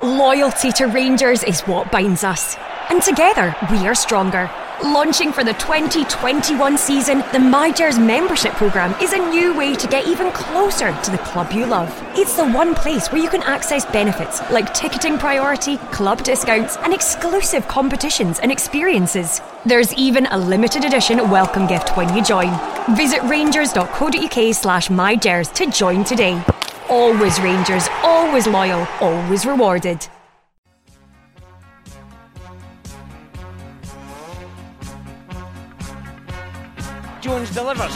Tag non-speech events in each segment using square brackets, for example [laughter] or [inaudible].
Loyalty to Rangers is what binds us. And together, we are stronger. Launching for the 2021 season, the MyGers membership program is a new way to get even closer to the club you love. It's the one place where you can access benefits like ticketing priority, club discounts, and exclusive competitions and experiences. There's even a limited edition welcome gift when you join. Visit rangers.co.uk slash mygers to join today. Always Rangers, always loyal, always rewarded. Jones delivers.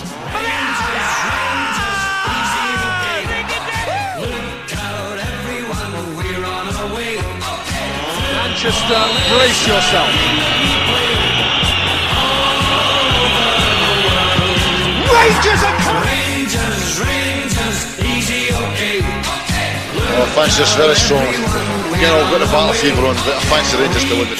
Manchester, brace yourself. Rangers are coming. I fancy very. Again, I've got the battle fever on, but I fancy Rangers to win it.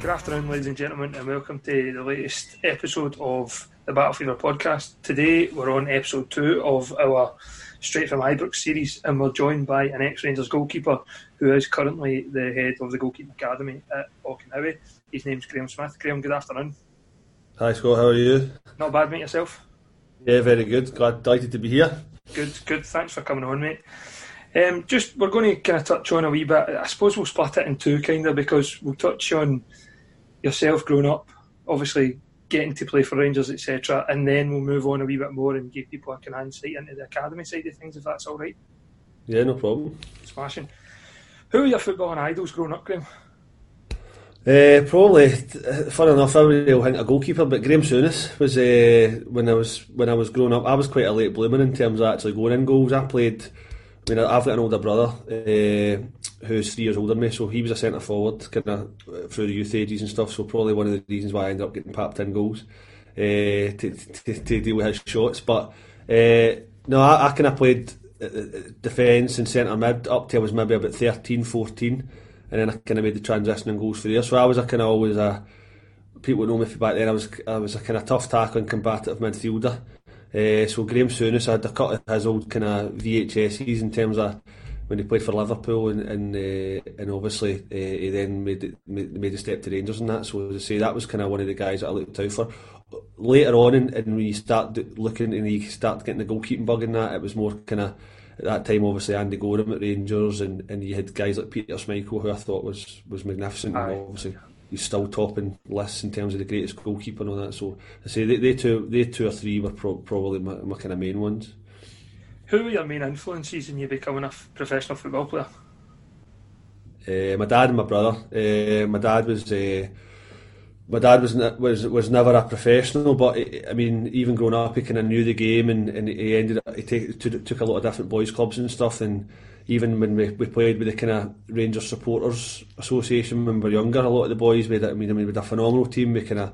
Good afternoon, ladies and gentlemen, and welcome to the latest episode of the Battle Fever podcast. Today, we're on episode two of our Straight from Ibrox series, and we're joined by an ex Rangers goalkeeper who is currently the head of the goalkeeping academy at Auchenhowie. His name's Graeme Smith. Graeme, good afternoon. Hi Scott, how are you? Not bad, mate, yourself? Yeah, very good. Glad delighted to be here. Good, good. Thanks for coming on, mate. Um, just we're going to kind of touch on a wee bit. I suppose we'll split it in two, kind of, because we'll touch on yourself growing up, obviously getting to play for Rangers, etc., and then we'll move on a wee bit more and give people a kind of insight into the academy side of things, if that's all right. Yeah, no problem. Smashing. Who were your footballing idols growing up, Graeme? Uh, probably, fun enough, I would think a goalkeeper, but Graeme Souness was uh, when I was when I was growing up. I was quite a late bloomer in terms of actually going in goals. I played. I mean, I've got an older brother uh, who's three years older than me, so he was a centre forward kind of through the youth ages and stuff. So probably one of the reasons why I ended up getting papped in goals to, to, to deal with his shots. But no, I, I kind of played defence and centre mid up till I was maybe about 13, 14 and then I kind of made the transition and goals for there. So I was a kind of always a people know me from back then. I was I was a kind of tough tackling combative midfielder. Uh, so Graeme Souness, I had a cut of his old kind of VHSs in terms of when he played for Liverpool and and, uh, and obviously uh, he then made made, the step to Rangers and that. So as I say, that was kind of one of the guys that I looked out for. Later on, and when you start looking and you start getting the goalkeeping bug in that, it was more kind of at that time, obviously Andy Goram at Rangers, and, and you had guys like Peter Schmeichel, who I thought was was magnificent. Aye. And obviously, he's still topping lists in terms of the greatest goalkeeper and all that. So I say they, they two, they two or three were pro- probably my, my kind of main ones. Who were your main influences in you becoming a professional football player? Uh, my dad and my brother. Uh, my dad was. Uh, my dad was ne- was was never a professional, but he- I mean, even growing up, he kind of knew the game, and, and he ended up he take, took, took a lot of different boys' clubs and stuff. And even when we, we played with the kind of Rangers supporters association when we were younger, a lot of the boys made it. I mean, I mean, a phenomenal team. We kind of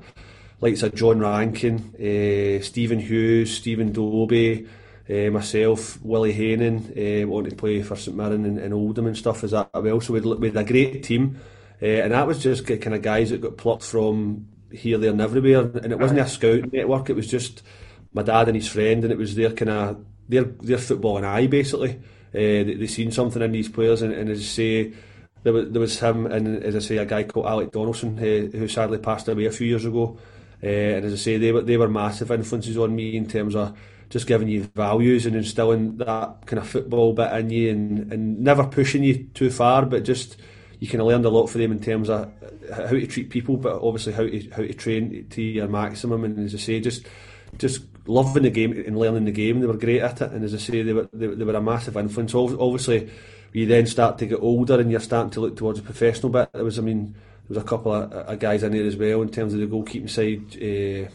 likes of John Rankin, uh, Stephen Hughes, Stephen Dobbie. Uh, myself, Willie Hainan, uh, wanted to play for St Mirren and, and Oldham and stuff as that well. So we had a great team. Uh, and that was just kind of guys that got plucked from here, there, and everywhere. And it wasn't a scout network; it was just my dad and his friend, and it was their kind of their their football and eye basically. Uh, they, they seen something in these players, and, and as I say, there was, there was him and as I say a guy called Alec Donaldson uh, who sadly passed away a few years ago. Uh, and as I say, they were they were massive influences on me in terms of just giving you values and instilling that kind of football bit in you, and, and never pushing you too far, but just you kind of learned a lot for them in terms of how to treat people, but obviously how to how to train to your maximum. And as I say, just just loving the game and learning the game. They were great at it, and as I say, they were they, they were a massive influence. Obviously, you then start to get older and you're starting to look towards a professional bit. There was, I mean, there was a couple of, of guys in there as well in terms of the goalkeeping side. Uh,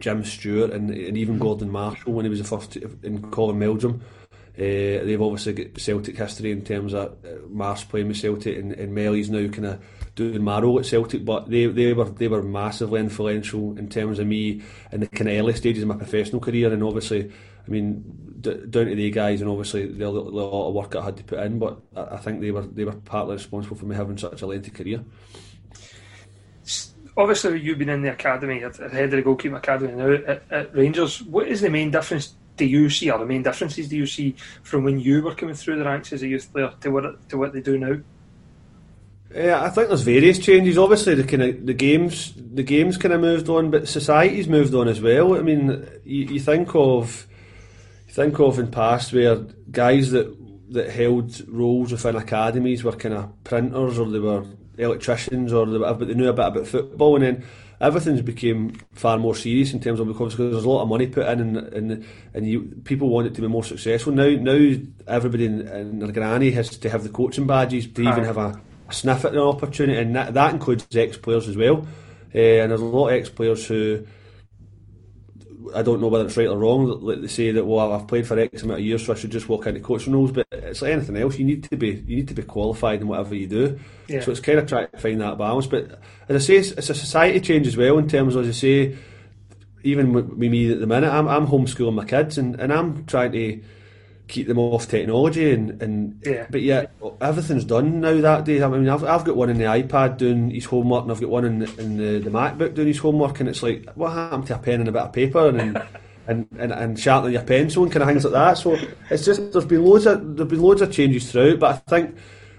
Jim Stewart and, and even Gordon Marshall when he was the first in Colin Meldrum. Uh, they've obviously got Celtic history in terms of uh, Mars playing with Celtic and, and Melly's now kind of doing my role at Celtic, but they, they were they were massively influential in terms of me in the kind of early stages of my professional career, and obviously, I mean, d- down to the guys, and obviously the, the lot of work I had to put in, but I, I think they were they were partly responsible for me having such a lengthy career. Obviously, you've been in the academy head of the goalkeeping academy now at, at Rangers. What is the main difference do you see, or the main differences do you see from when you were coming through the ranks as a youth player to what to what they do now? Yeah, I think there's various changes. Obviously, the kind of the games, the games kind of moved on, but society's moved on as well. I mean, you, you think of, you think of in past where guys that that held roles within academies were kind of printers or they were electricians or they, but they knew a bit about football, and then everything's became far more serious in terms of because there's a lot of money put in and and, and you, people want it to be more successful. Now now everybody in, in their granny has to have the coaching badges to even have a, a sniff at an opportunity, and that, that includes ex players as well. Uh, and there's a lot of ex players who I don't know whether it's right or wrong. Like they say that well, I've played for X amount of years, so I should just walk into coaching roles. But it's like anything else. You need to be you need to be qualified in whatever you do. Yeah. So it's kind of trying to find that balance. But as I say, it's, it's, a society change as well in terms of as I say, even with me at the minute, I'm, I'm homeschooling my kids and, and I'm trying to keep them off technology and, and yeah. but yet everything's done now that day. I mean I've, I've got one in the iPad doing his homework and I've got one in, in the, the MacBook doing his homework and it's like what happened to a pen and a bit of paper and and, [laughs] and, and sharpening your pencil and kind of things like that. So it's just there's been loads of there's been loads of changes throughout, but I think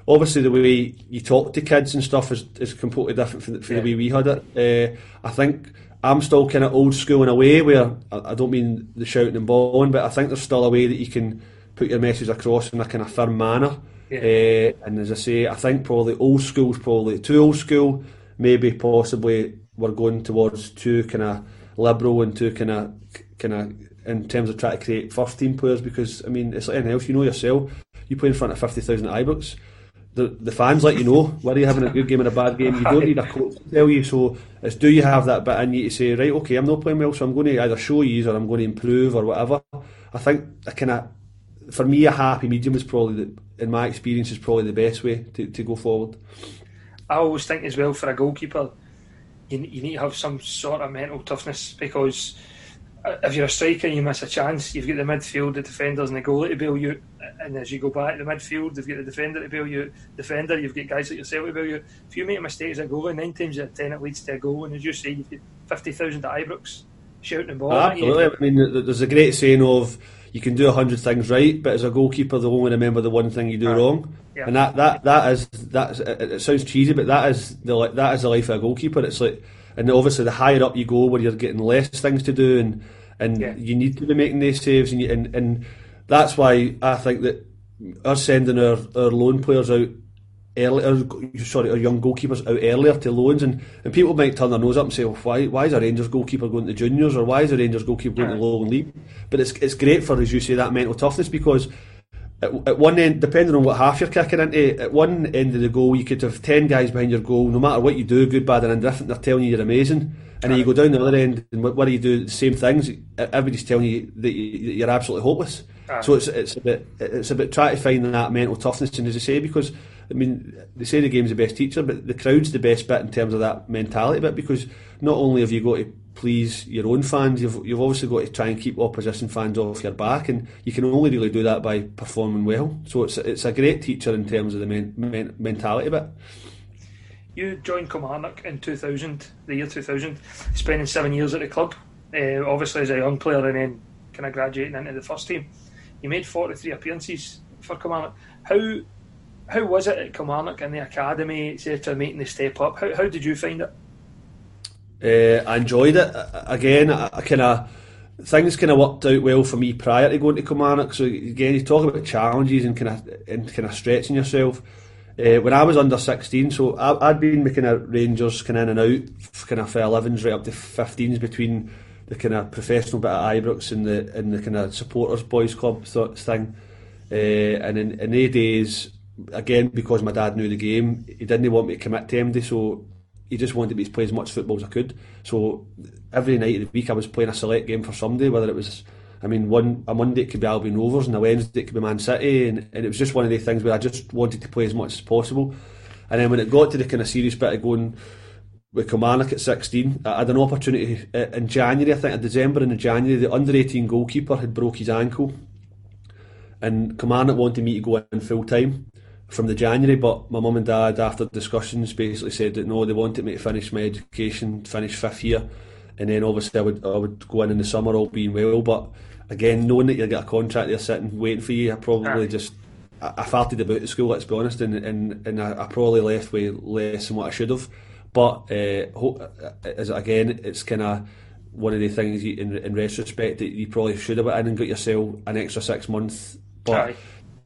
obviously the way you talk to kids and stuff is, is completely different from, from yeah. the way we had it. Uh, I think I'm still kind of old school in a way where I, I don't mean the shouting and bawling, but I think there's still a way that you can put your message across in a kind of firm manner. Yeah. Uh, and as I say, I think probably old school's probably too old school. Maybe possibly we're going towards too kind of liberal and too kind of kind of in terms of trying to create first team players. Because I mean, it's like anything else. You know yourself. You play in front of fifty thousand at Ibrox. The, the fans let you know whether you're having a good game or a bad game. You don't need a coach to tell you. So it's do you have that bit in you to say, right, okay, I'm not playing well, so I'm going to either show you or I'm going to improve or whatever. I think I kind of for me, a happy medium is probably, the, in my experience, is probably the best way to, to go forward. I always think as well for a goalkeeper, you, you need to have some sort of mental toughness because if you're a striker and you miss a chance, you've got the midfield, the defenders, and the goalie to bail you. And as you go back to the midfield, you've got the defender to bail you. Defender, you've got guys like yourself to bail you. If you make a mistake as a goalie, nine times out of ten it leads to a goal. And as you say, you've got fifty thousand at Ibrox shouting the ball. Absolutely. I mean, there's a great saying of you can do a hundred things right, but as a goalkeeper, they'll only remember the one thing you do wrong. Yeah. And that, that that is that it, it sounds cheesy, but that is the that is the life of a goalkeeper. It's like, and obviously the higher up you go, where you're getting less things to do, and and yeah. you need to be making these saves, and, you, and and that's why I think that us sending our, our loan players out early, sorry, our young goalkeepers out earlier to loans, and, and people might turn their nose up and say, well, why why is a Rangers goalkeeper going to juniors, or why is a Rangers goalkeeper going yeah. to lower league? But it's it's great for, as you say, that mental toughness because. At, at one end, depending on what half you're kicking into, at one end of the goal, you could have 10 guys behind your goal, no matter what you do, good, bad, and indifferent, they're telling you you're amazing. And then you go down the other end, and what, what do you do? The same things. Everybody's telling you that you're absolutely hopeless. So it's it's a bit it's a bit trying to find that mental toughness, and as I say, because I mean, they say the game's the best teacher, but the crowd's the best bit in terms of that mentality bit because not only have you got to please your own fans, you've, you've obviously got to try and keep opposition fans off your back, and you can only really do that by performing well. So it's it's a great teacher in terms of the men, men, mentality bit. you joined Kilmarnock in 2000, the year 2000, spending seven years at the club, uh, obviously as a young player and then kind of graduating into the first team. You made 43 appearances for Kilmarnock. How how was it at Kilmarnock in the academy, etc., making the step up? How, how did you find it? Uh, I enjoyed it. Again, I, I kind of things kind of worked out well for me prior to going to Kilmarnock. So again, you talk about challenges and kind of and kind of stretching yourself. Uh, when I was under 16, so I, had been making a Rangers kind of in and out, kind of for 11s right up to 15s between the kind of professional bit at Ibrox and the and the kind of supporters boys club thing. Uh, and in, in the days, again because my dad knew the game, he didn't want me to commit to MD, so he just wanted me to play as much football as I could. So every night of the week I was playing a select game for somebody, whether it was I mean, one a Monday it could be Albion Rovers, and a Wednesday it could be Man City, and, and it was just one of the things where I just wanted to play as much as possible. And then when it got to the kind of serious bit of going with Kilmarnock at 16, I had an opportunity uh, in January, I think in December and in January, the under 18 goalkeeper had broke his ankle, and Kilmarnock wanted me to go in full time from the January, but my mum and dad, after discussions, basically said that no, they wanted me to finish my education, finish fifth year, and then obviously I would I would go in in the summer, all being well. But again, knowing that you get a contract there sitting waiting for you, I probably just I, I farted about the school. Let's be honest, and and, and I, I probably left with less than what I should have. But uh, as again, it's kind of one of the things you, in, in retrospect that you probably should have went in and got yourself an extra six months. But.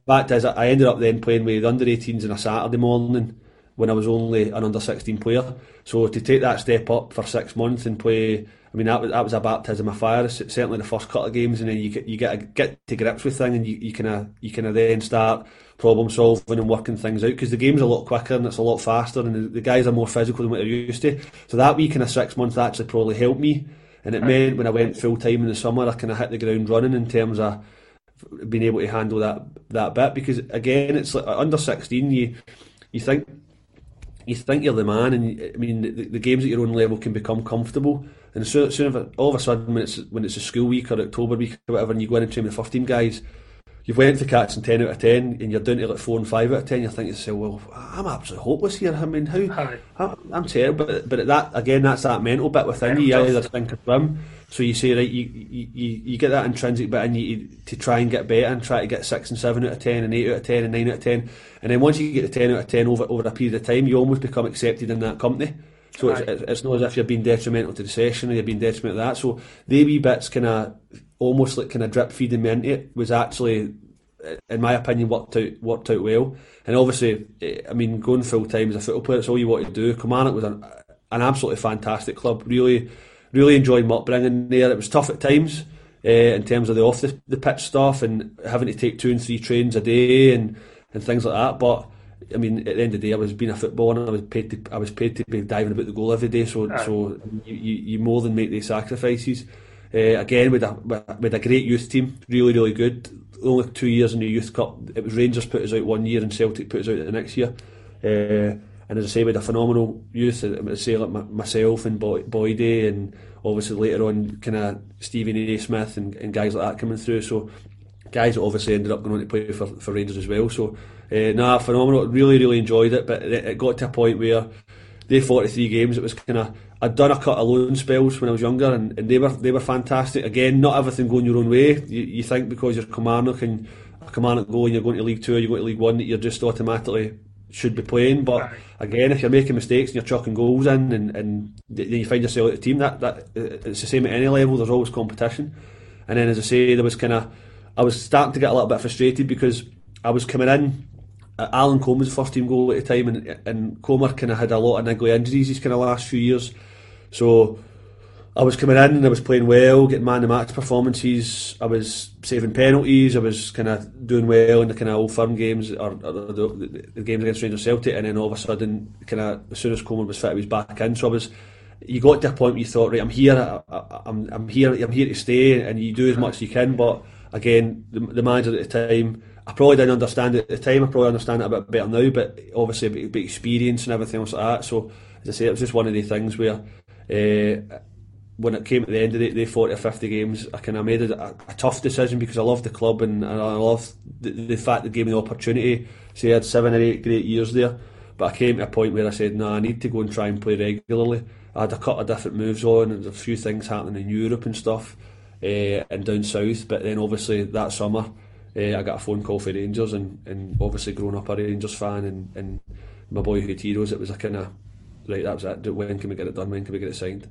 Fact is, I ended up then playing with under 18s on a Saturday morning when I was only an under 16 player. So to take that step up for six months and play, I mean that was that was a baptism of fire. Certainly the first couple of games, and then you get you get get to grips with things, and you you kind of you kind of then start problem solving and working things out because the game's a lot quicker and it's a lot faster, and the, the guys are more physical than what they're used to. So that week in of six months actually probably helped me, and it meant when I went full time in the summer, I kind of hit the ground running in terms of being able to handle that that bit because again it's like under 16 you you think you think you're the man, and I mean the, the games at your own level can become comfortable. And soon, soon of all of a sudden, when it's when it's a school week or October week or whatever, and you go in and train with the first team guys, you've went to catching ten out of ten, and you're down to like four and five out of ten. You're thinking to yourself, well, I'm absolutely hopeless here. I mean, how? I'm, I'm terrible. But, but that again, that's that mental bit within yeah, you. You either think or swim. So you say, right, you, you, you get that intrinsic bit in you to try and get better and try to get six and seven out of ten and eight out of ten and nine out of ten. And then once you get to ten out of ten over over a period of time, you almost become accepted in that company. So right. it's, it's not as if you're being detrimental to the session or you're being detrimental to that. So the wee bits kind of almost like kind of drip feeding me into it was actually, in my opinion, worked out worked out well. And obviously, eh, I mean, going full time as a football player, it's all you want to do. Kilmarnock was an, an absolutely fantastic club. Really really enjoyed my upbringing there. It was tough at times uh, in terms of the off the, the pitch stuff and having to take two and three trains a day and, and things like that. But I mean, at the end of the day, I was being a footballer and I was paid to I was paid to be diving about the goal every day. So so you, you, you more than make these sacrifices. Uh, again, with a with a great youth team, really really good. Only two years in the youth cup. It was Rangers put us out one year and Celtic put us out the next year. Uh, and as I say, with a phenomenal youth, I say like myself and Boydie, and obviously later on, kind of Steven Naismith and, and, guys like that coming through. So guys obviously ended up going on to play for, for Rangers as well. So uh, nah, phenomenal. Really, really enjoyed it. But it, it got to a point where they 43 games, it was kind of I'd done a cut of loan spells when I was younger, and, and, they were they were fantastic. Again, not everything going your own way. You, you think because you're Kilmarnock and Kilmarnock go and you're going to League Two, you're going to League One, that you're just automatically should be playing. But again, if you're making mistakes and you're chucking goals in, and, and then you find yourself at the team, that that it's the same at any level. There's always competition. And then, as I say, there was kind of I was starting to get a little bit frustrated because I was coming in. Uh, Alan Combe's first team goal at the time, and and Combe kind of had a lot of niggly injuries these kind of last few years. So I was coming in and I was playing well, getting man of the match performances. I was saving penalties. I was kind of doing well in the kind of old firm games or, or the, the, games against Rangers Celtic. And then all of a sudden, kind of as soon as Coleman was fit, he was back in. So I was. You got to a point where you thought, right, I'm here. I, I, I'm I'm here. I'm here to stay, and you do as much as you can. But again, the, the manager at the time, I probably didn't understand it at the time. I probably understand it a bit better now. But obviously, a bit, bit experience and everything else like that. So as I say, it was just one of the things where. Uh, when it came to the end of the, the 40 or 50 games, I kind of made a, a, a, tough decision because I loved the club and, and I loved the, the, fact that gave me the opportunity. So I had seven or eight great years there. But I came to a point where I said, no, I need to go and try and play regularly. I had a couple of different moves on, and a few things happening in Europe and stuff, uh, and down south. But then obviously that summer, uh, I got a phone call for Rangers, and, and obviously growing up a Rangers fan, and, and my boyhood heroes, it was a kind of right. That was it. When can we get it done? When can we get it signed?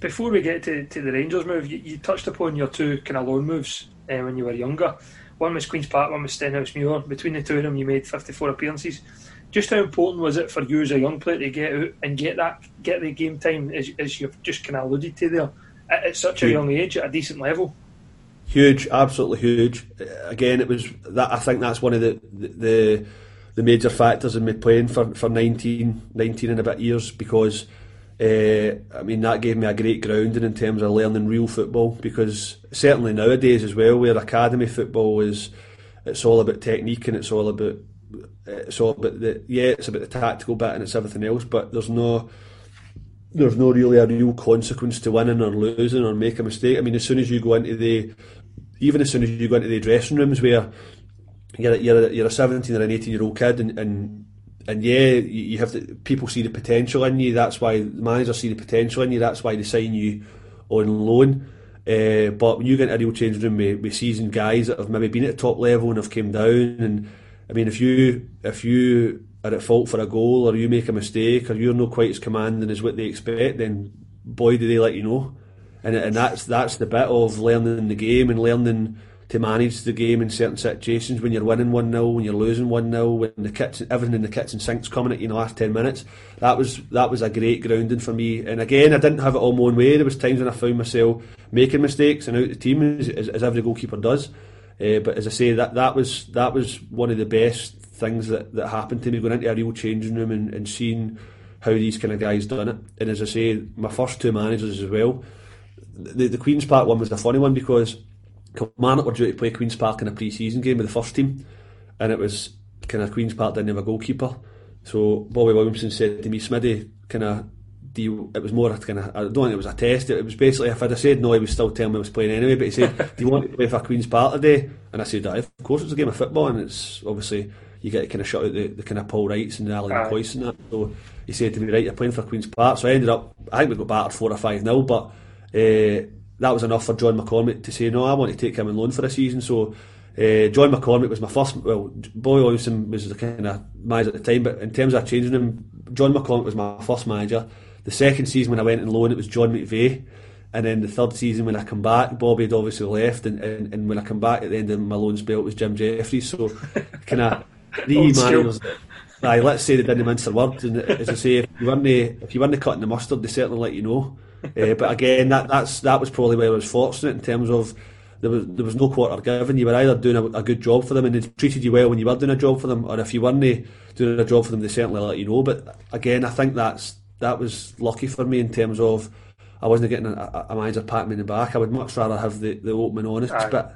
Before we get to, to the Rangers move, you, you touched upon your two kind of loan moves uh, when you were younger. One was Queen's Park, one was Stenhousemuir. Between the two of them, you made 54 appearances. Just how important was it for you as a young player to get out and get that get the game time, as, as you've just kind of alluded to there, at, at such huge. a young age, at a decent level? Huge, absolutely huge. Again, it was that I think that's one of the the, the major factors in me playing for, for 19, 19 and a bit years because uh, I mean, that gave me a great grounding in terms of learning real football because certainly nowadays as well, where academy football is, it's all about technique and it's all about it's all about the yeah, it's about the tactical bit and it's everything else, but there's no there's no really a real consequence to winning or losing or make a mistake. I mean, as soon as you go into the even as soon as you go into the dressing rooms where you're you're you're a 17 or an 18 year old kid and, and and yeah, you have to, people see the potential in you. That's why the manager see the potential in you. That's why they sign you on loan. Uh, but when you get into a real changing room with, with seasoned guys that have maybe been at the top level and have came down, and I mean, if you if you are at fault for a goal or you make a mistake or you're not quite as commanding as what they expect, then boy, do they let you know. And and that's that's the bit of learning the game and learning to manage the game in certain situations when you're winning 1 0, when you're losing 1 0, when the kitchen, everything in the kitchen sink's coming at you in the last 10 minutes. That was that was a great grounding for me. And again, I didn't have it all my own way. There was times when I found myself making mistakes and out the team, as, as, every goalkeeper does. Uh, but as I say, that, that was that was one of the best things that, that happened to me going into a real changing room and, and seeing how these kind of guys done it. And as I say, my first two managers as well. The, the Queen's Park one was the funny one because Kilmarnock were due to play Queen's Park in a pre-season game with the first team, and it was kind of Queen's Park didn't have a goalkeeper. So Bobby Williamson said to me, Smitty, kind of, do you, it was more kind of, I don't think it was a test. It was basically, if I'd have said no, he was still telling me I was playing anyway. But he said, do you want to play for Queen's Park today? And I said, of course it's a game of football, and it's obviously you get to kind of shut out the, the kind of Paul Wrights and Alan McCoys and that. So he said to me, right, you're playing for Queen's Park. So I ended up, I think we got battered four or five nil, but. Uh, that was enough for John McCormack to say no. I want to take him on loan for a season. So uh, John McCormack was my first. Well, Bobby Williamson was the kind of manager at the time, but in terms of changing him, John McCormack was my first manager. The second season when I went on loan, it was John McVeigh. And then the third season when I come back, Bobby had obviously left, and, and, and when I come back at the end of my loan spell, it was Jim Jeffries. So [laughs] kind of three managers. Aye, let's say they didn't mince their words. And as I say, if you weren't if you weren't cutting the mustard, they certainly let you know uh, but again, that that's that was probably where I was fortunate in terms of there was there was no quarter given. You were either doing a, a, good job for them and they treated you well when you were doing a job for them, or if you weren't doing a job for them, they certainly let you know. But again, I think that's that was lucky for me in terms of I wasn't getting a, a manager patting me in the back. I would much rather have the, the open and honest Aye. bit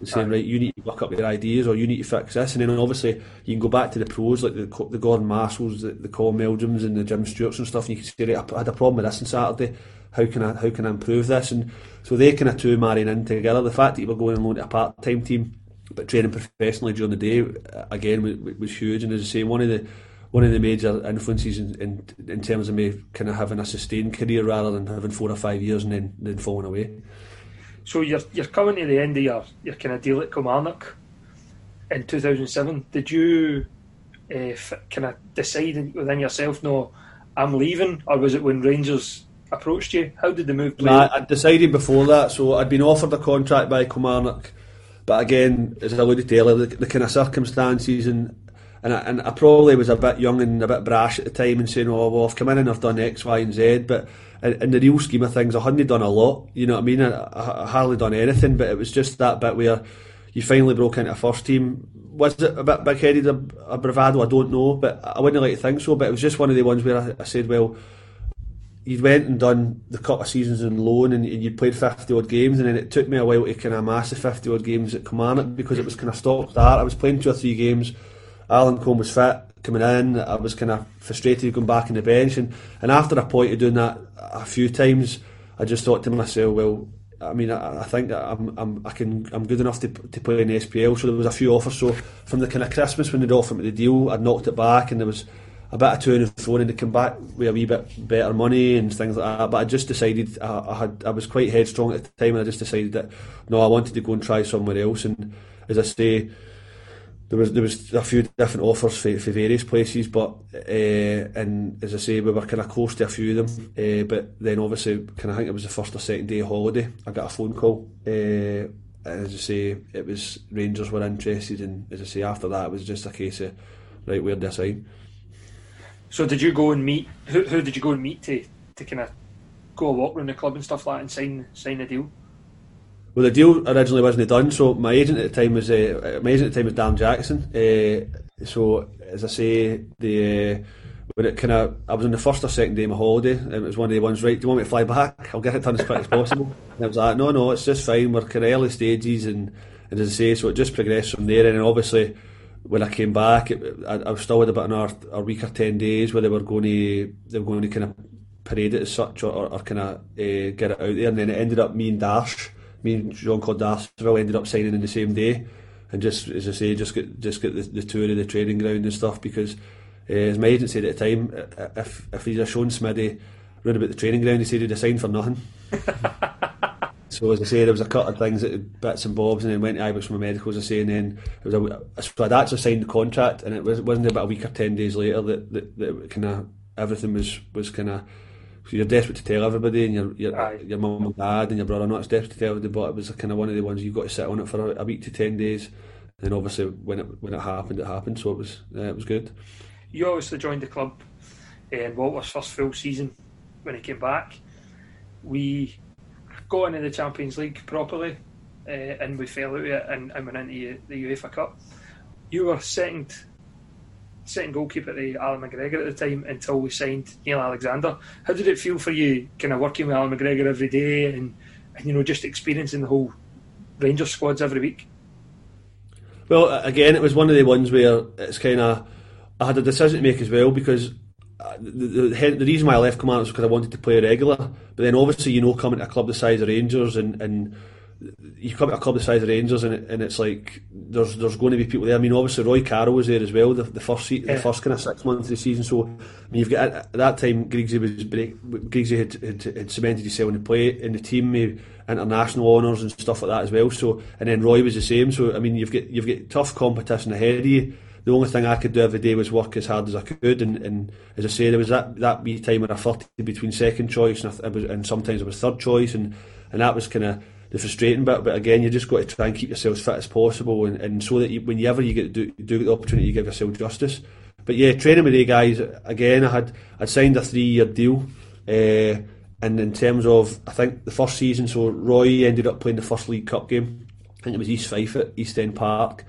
and saying, Aye. right, you need to work up your ideas or you need to fix this. And then obviously you can go back to the pros like the, the Gordon Marshalls, the, the Colin Meldrums and the Jim Stewarts and stuff, and you can say, right, I had a problem with this on Saturday how can I how can I improve this? And so they kind of two marrying in together. The fact that you were going alone to a part time team, but training professionally during the day again was, was, huge. And as I say, one of the one of the major influences in, in, in terms of me kind of having a sustained career rather than having four or five years and then, then falling away. So you're you're coming to the end of your, your kind of deal at Kilmarnock in 2007. Did you uh, kind of decide within yourself, no, I'm leaving, or was it when Rangers approached you? How did the move play? Nah, I'd decided before that, so I'd been offered a contract by Kilmarnock, but again, as I alluded to earlier, the, the kind of circumstances and and I, and I probably was a bit young and a bit brash at the time and saying, "Oh, well, I've come in and I've done X, Y, and Z," but in, in the real scheme of things, I hadn't done a lot. You know what I mean? I, I, hardly done anything, but it was just that bit where you finally broke into a first team. Was it a bit big headed, a, a, bravado? I don't know, but I wouldn't like to think so. But it was just one of the ones where I, I said, well you'd went and done the couple of seasons in loan and, and you'd played 50 odd games and then it took me a while to kind of amass the 50 odd games at Kilmarnock because it was kind of stop start I was playing two or three games Alan Combe was fit coming in I was kind of frustrated going back in the bench and, and after a point of doing that a few times I just thought to myself well I mean, I, I think I'm, I'm, I can, I'm good enough to, to play in the SPL. So there was a few offers. So from the kind of Christmas when they'd offered me the deal, I'd knocked it back, and there was a bit of to and fro, and to come back with a wee bit better money and things like that. But I just decided I, I had I was quite headstrong at the time, and I just decided that no, I wanted to go and try somewhere else. And as I say, there was there was a few different offers for, for various places, but uh, and as I say, we were kind of close to a few of them. Uh, but then obviously, kind of think it was the first or second day of holiday, I got a phone call. Uh, and as I say, it was Rangers were interested, and as I say, after that, it was just a case of right, where do I sign? So did you go and meet? Who, who did you go and meet to to kind of go a walk around the club and stuff like that and sign sign a deal? Well, the deal originally wasn't done. So my agent at the time was uh, my agent at the time was Dan Jackson. Uh, so as I say, the uh, when it kind of I was on the first or second day of my holiday, and it was one of the ones. Right, do you want me to fly back? I'll get it done as quick as possible. [laughs] And I was like, no, no, it's just fine. We're kind of early stages, and, and as I say, so it just progressed from there. And obviously, when I came back, it, I, I was still had about an hour, a week or ten days where they were going to they were going to kind of parade it as such or, or, or kind of uh, get it out there. And then it ended up me and Dash me and Jean Claude Darcheville ended up signing in the same day, and just as I say, just get just get the, the tour of the training ground and stuff because, uh, as my agent said at the time, if if he'd have shown Smitty round about the training ground, he said he'd signed for nothing. [laughs] so as I say, there was a couple of things that bits and bobs, and then went to Ibrox for my medical, as I say, and then it was a, so I'd actually signed the contract, and it was wasn't about a week or ten days later that that, that kind of everything was was kind of so you're desperate to tell everybody, and your your, your mum and dad and your brother not as desperate to tell everybody, but it was kind of one of the ones you've got to sit on it for a, a week to ten days. And obviously when it when it happened, it happened. So it was uh, it was good. You obviously joined the club in Walter's first full season when he came back. We got into the Champions League properly, uh, and we fell out of it and, and went into the UEFA Cup. You were second second goalkeeper to Allan McGregor at the time until we signed Neil Alexander. How did it feel for you, kind of working with Allan McGregor every day and, and you know just experiencing the whole Rangers squads every week? Well, again, it was one of the ones where it's kind of I had a decision to make as well because the, the, the reason why I left Command was because I wanted to play a regular. But then obviously, you know, coming to a club the size of Rangers and, and you come to a club the size of Rangers and, it, and it's like there's there's going to be people there. I mean, obviously Roy Carroll was there as well the, the first se- yeah. the first kind of six months of the season. So I mean, you've got at, that time Griggsy was break, Griggsy had, had, had cemented himself in the play in the team, maybe international honours and stuff like that as well. So and then Roy was the same. So I mean, you've got you've got tough competition ahead of you. The only thing I could do every day was work as hard as I could, and, and as I say, there was that that wee time when I flirted between second choice and, I, was, and sometimes it was third choice, and and that was kind of the frustrating bit. But again, you just got to try and keep yourself as fit as possible, and, and so that you, whenever you get do, do the opportunity, you give yourself justice. But yeah, training with the guys again. I had I'd signed a three year deal, uh, and in terms of I think the first season, so Roy ended up playing the first League Cup game. I think it was East Fife at East End Park.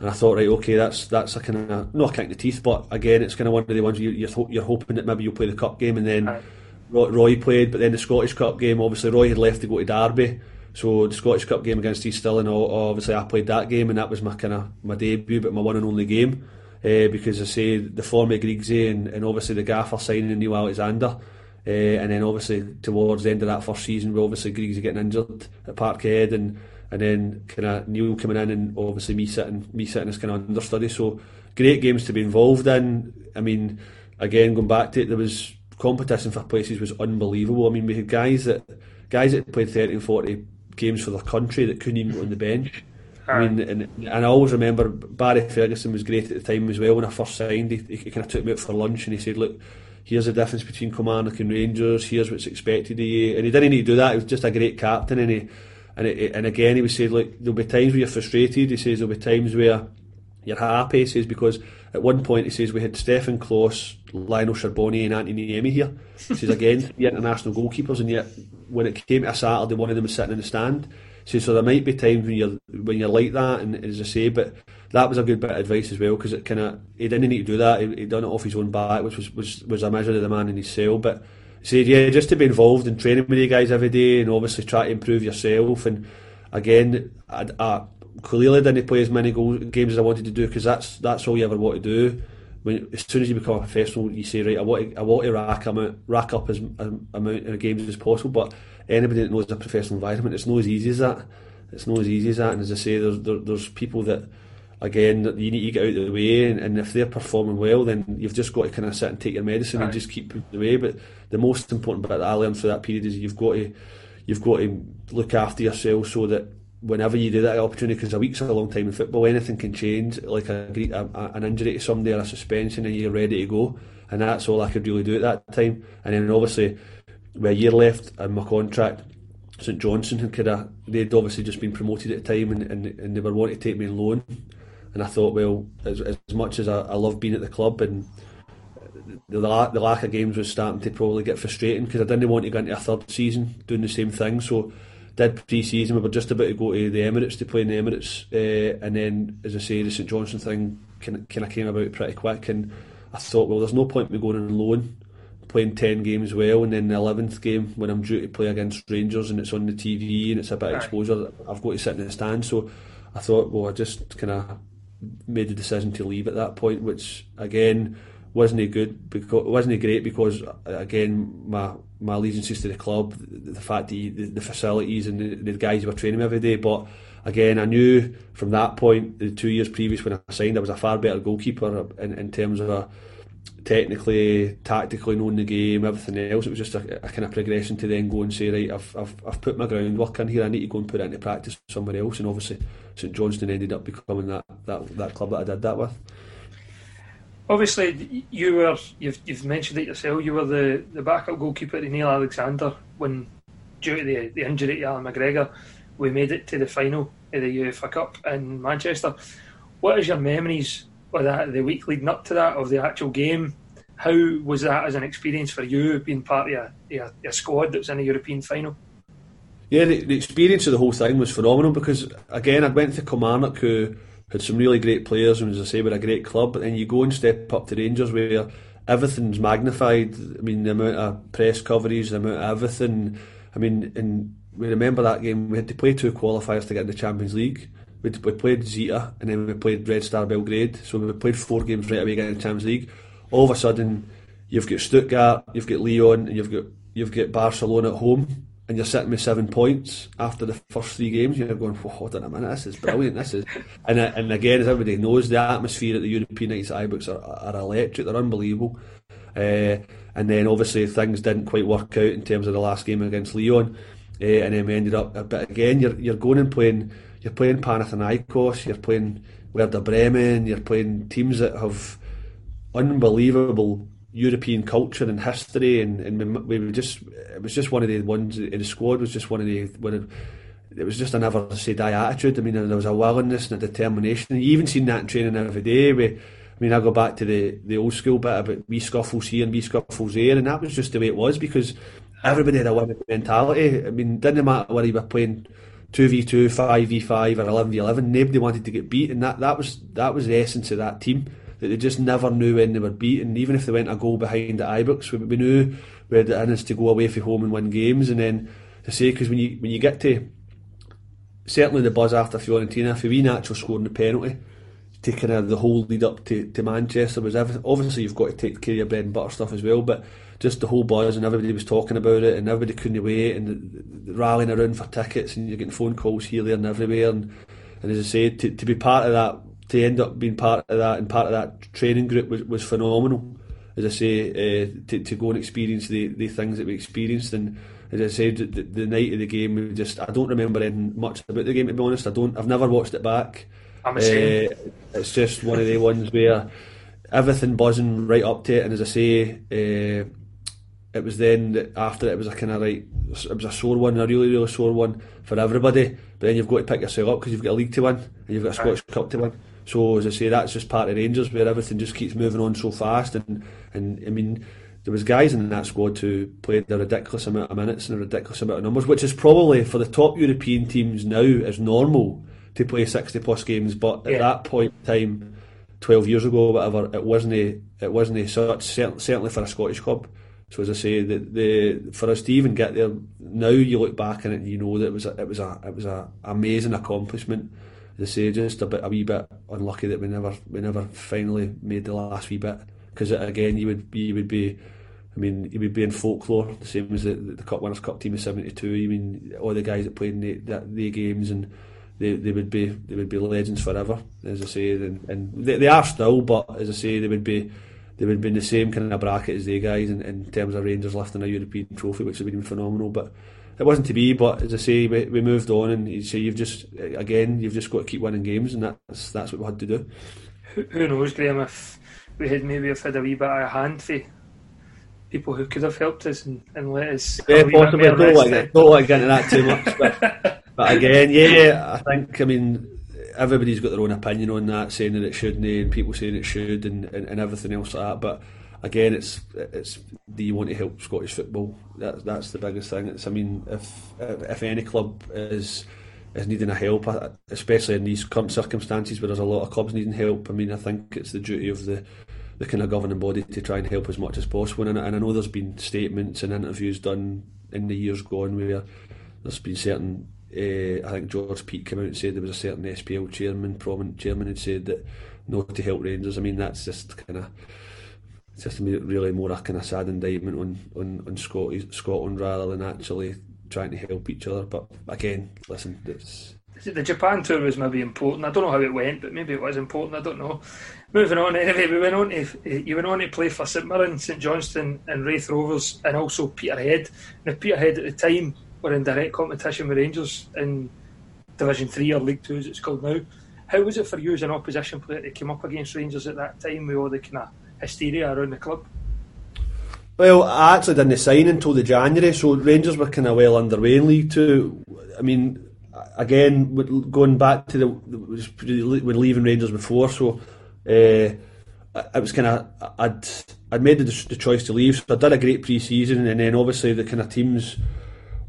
And I thought, right, okay, that's that's a kind of not a kick in the teeth, but again, it's kind of one of the ones you, you're you're hoping that maybe you'll play the cup game, and then Roy, Roy played, but then the Scottish Cup game, obviously Roy had left to go to Derby, so the Scottish Cup game against East Stirling, obviously I played that game, and that was my kind of my debut, but my one and only game. Uh, because I say the form of Griggsy and, and obviously the gaffer signing Neil Alexander, uh, and then obviously towards the end of that first season, we obviously Griggsy getting injured at Parkhead, and and then kind of Neil coming in, and obviously me sitting me sitting as kind of understudy. So great games to be involved in. I mean, again going back to it, there was competition for places was unbelievable. I mean, we had guys that guys that played 30 and 40 games for their country that couldn't even go on the bench. I mean, and, and I always remember Barry Ferguson was great at the time as well. When I first signed, he, he kind of took me out for lunch and he said, "Look, here's the difference between Kilmarnock and Rangers. Here's what's expected of you." And he didn't need to do that. He was just a great captain, and he and it, and again he would say, "Look, there'll be times where you're frustrated." He says there'll be times where you're happy. He says because at one point he says we had Stefan Klos, Lionel Charbonnier, and Antti Niemi here. He says again [laughs] the international goalkeepers, and yet when it came to a Saturday, one of them was sitting in the stand. So, so there might be times when you're when you're like that, and as I say, but that was a good bit of advice as well because it kind of he didn't need to do that. He, he done it off his own back, which was was, was a measure of the man in his cell. But said, yeah, just to be involved in training with you guys every day, and obviously try to improve yourself. And again, I, I clearly didn't play as many goals, games as I wanted to do because that's that's all you ever want to do. When, as soon as you become a professional, you say, right, I want to, I want to rack, amount, rack up as, amount of games as possible. But anybody that knows a professional environment, it's not as easy as that. It's not as easy as that. And as I say, there's there, there's people that again, you need to get out of the way, and, and, if they're performing well, then you've just got to kind of sit and take your medicine and just keep the way. But the most important bit that I learned through that period is you've got to you've got to look after yourself so that whenever you do that opportunity, because a week's a long time in football, anything can change, like a, a, an injury to somebody or a suspension, and you're ready to go. And that's all I could really do at that time. And then obviously, a year left in my contract, St Johnstone had kind of they'd obviously just been promoted at the time, and, and, and they were wanting to take me on loan. And I thought, well, as, as much as I, I love being at the club and the, the lack of games was starting to probably get frustrating because I didn't want to go into a third season doing the same thing. So did pre-season. We were just about to go to the Emirates to play in the Emirates, uh, and then, as I say, the St Johnstone thing kind of came about pretty quick. And I thought, well, there's no point in me going on loan, playing ten games well, and then the eleventh game when I'm due to play against Rangers and it's on the TV and it's a bit of exposure, I've got to sit in the stand. So I thought, well, I just kind of made the decision to leave at that point, which again wasn't good because wasn't great because uh, again my my allegiances to the club, the, the fact that the, the, facilities and the, the guys were training every day, but again I knew from that point the two years previous when I signed I was a far better goalkeeper in, in terms of a, technically, tactically knowing the game, everything else. It was just a, a, kind of progression to then go and say, right, I've, I've, I've put my groundwork in here. I need to go and put it into practice somewhere else. And obviously, St Johnstone ended up becoming that, that, that club that I did that with. Obviously, you were you've, you've mentioned it yourself. You were the, the backup goalkeeper to Neil Alexander when, due to the, the injury to Allan McGregor, we made it to the final of the UEFA Cup in Manchester. What is your memories of that, the week leading up to that, of the actual game? How was that as an experience for you, being part of your, your, your squad that was in a European final? Yeah, the, the, experience of the whole thing was phenomenal because, again, I went to Kilmarnock, who had some really great players, and as I say, were a great club. But then you go and step up to Rangers, where everything's magnified. I mean, the amount of press coverage, the amount of everything. I mean, and we remember that game. We had to play two qualifiers to get in the Champions League. We played Zeta, and then we played Red Star Belgrade. So we played four games right away getting the Champions League. All of a sudden, you've got Stuttgart, you've got Lyon, and you've got you've got Barcelona at home and you're sitting with seven points after the first three games, you're going, hold on a minute, this is brilliant. This is, [laughs] and uh, and again, as everybody knows, the atmosphere at the European nights Ibrox are, are electric. They're unbelievable. Uh, and then obviously things didn't quite work out in terms of the last game against Lyon, uh, and then we ended up. But again, you're you're going and playing. You're playing Panathinaikos. You're playing Werder Bremen. You're playing teams that have unbelievable European culture and history, and, and we, were just it was just one of the ones in the squad was just one of the one of, it was just a never say die attitude. I mean, there was a willingness and a determination. You even seen that in training every day. We, I mean, I go back to the, the old school bit about wee scuffles here and wee scuffles there, and that was just the way it was because everybody had a winning mentality. I mean, didn't matter whether you were playing two v two, five v five, or eleven v eleven. Nobody wanted to get beat, and that, that was that was the essence of that team that they just never knew when they were beaten. Even if they went a goal behind at Ibrox, we, we knew we had the innings to go away from home and win games. And then to say, because when you when you get to certainly the buzz after Fiorentina, for we natural scoring the penalty, taking the whole lead up to, to Manchester was. Obviously, you've got to take care of your bread and butter stuff as well, but just the whole buzz and everybody was talking about it and everybody couldn't wait and the, the rallying around for tickets and you're getting phone calls here, there, and everywhere. And, and as I said, to, to be part of that to end up being part of that and part of that training group was, was phenomenal. As I say, uh, to, to go and experience the, the things that we experienced, and as I said, the, the night of the game, we just I don't remember anything much about the game to be honest. I don't. I've never watched it back. I'm uh, It's just one of the ones where everything buzzing right up to it, and as I say, uh, it was then that after it was a kind of like it was a sore one, a really really sore one for everybody. But then you've got to pick yourself up because you've got a league to win and you've got a Scottish Cup to win. So as I say, that's just part of Rangers where everything just keeps moving on so fast. And and I mean, there was guys in that squad who played a ridiculous amount of minutes and a ridiculous amount of numbers, which is probably for the top European teams now is normal to play sixty plus games. But at that point in time, twelve years ago, or whatever, it wasn't a, it wasn't a such certainly for a Scottish club. So as I say, the, the for us to even get there now, you look back and you know that it was a, it was a it was a amazing accomplishment the say just a bit a wee bit unlucky that we never we never finally made the last wee bit because again you would you would be I mean you would be in folklore the same as the, the Cup Winners' Cup team of '72. I mean all the guys that played in the, the, the games and they, they would be they would be legends forever, as I say, and, and they, they are still. But as I say, they would be they would be in the same kind of bracket as they guys in, in terms of Rangers lifting a European trophy, which would been phenomenal. But it wasn't to be. But as I say, we, we moved on, and you say you've just again you've just got to keep winning games, and that's that's what we had to do. Who, who knows, Graeme? If we had maybe have had a wee bit of a hand for people who could have helped us and, and let us. Yeah, possibly. Don't like, don't like getting that too much. But, [laughs] but again, yeah, I think I mean everybody's got their own opinion on that, saying that it shouldn't, and people saying it should, and, and, and everything else like that. But again, it's it's do you want to help Scottish football? That, that's the biggest thing. It's I mean, if if any club is is needing a help, especially in these current circumstances where there's a lot of clubs needing help. I mean, I think it's the duty of the the kind of governing body to try and help as much as possible. And, and I know there's been statements and interviews done in the years gone where there's been certain uh, I think George Peake came out and said there was a certain SPL chairman, prominent chairman, who said that not to help Rangers. I mean, that's just kind of it's just really more a kind of sad indictment on on, on Scotland, Scotland rather than actually trying to help each other. But again, listen, it's. The Japan tour was maybe important. I don't know how it went, but maybe it was important. I don't know. Moving on, anyway, we went on to you went on to play for St Mirren, St Johnstone, and Raith Rovers, and also Peterhead. Now Peterhead at the time were in direct competition with Rangers in Division Three or League Two, as it's called now. How was it for you as an opposition player to come up against Rangers at that time with all the kind of hysteria around the club? Well, I actually didn't sign until the January, so Rangers were kind of well underway in League Two. I mean, again, going back to the when leaving Rangers before, so uh, it was kind of I'd I'd made the, choice to leave, so I did a great pre-season, and then obviously the kind of teams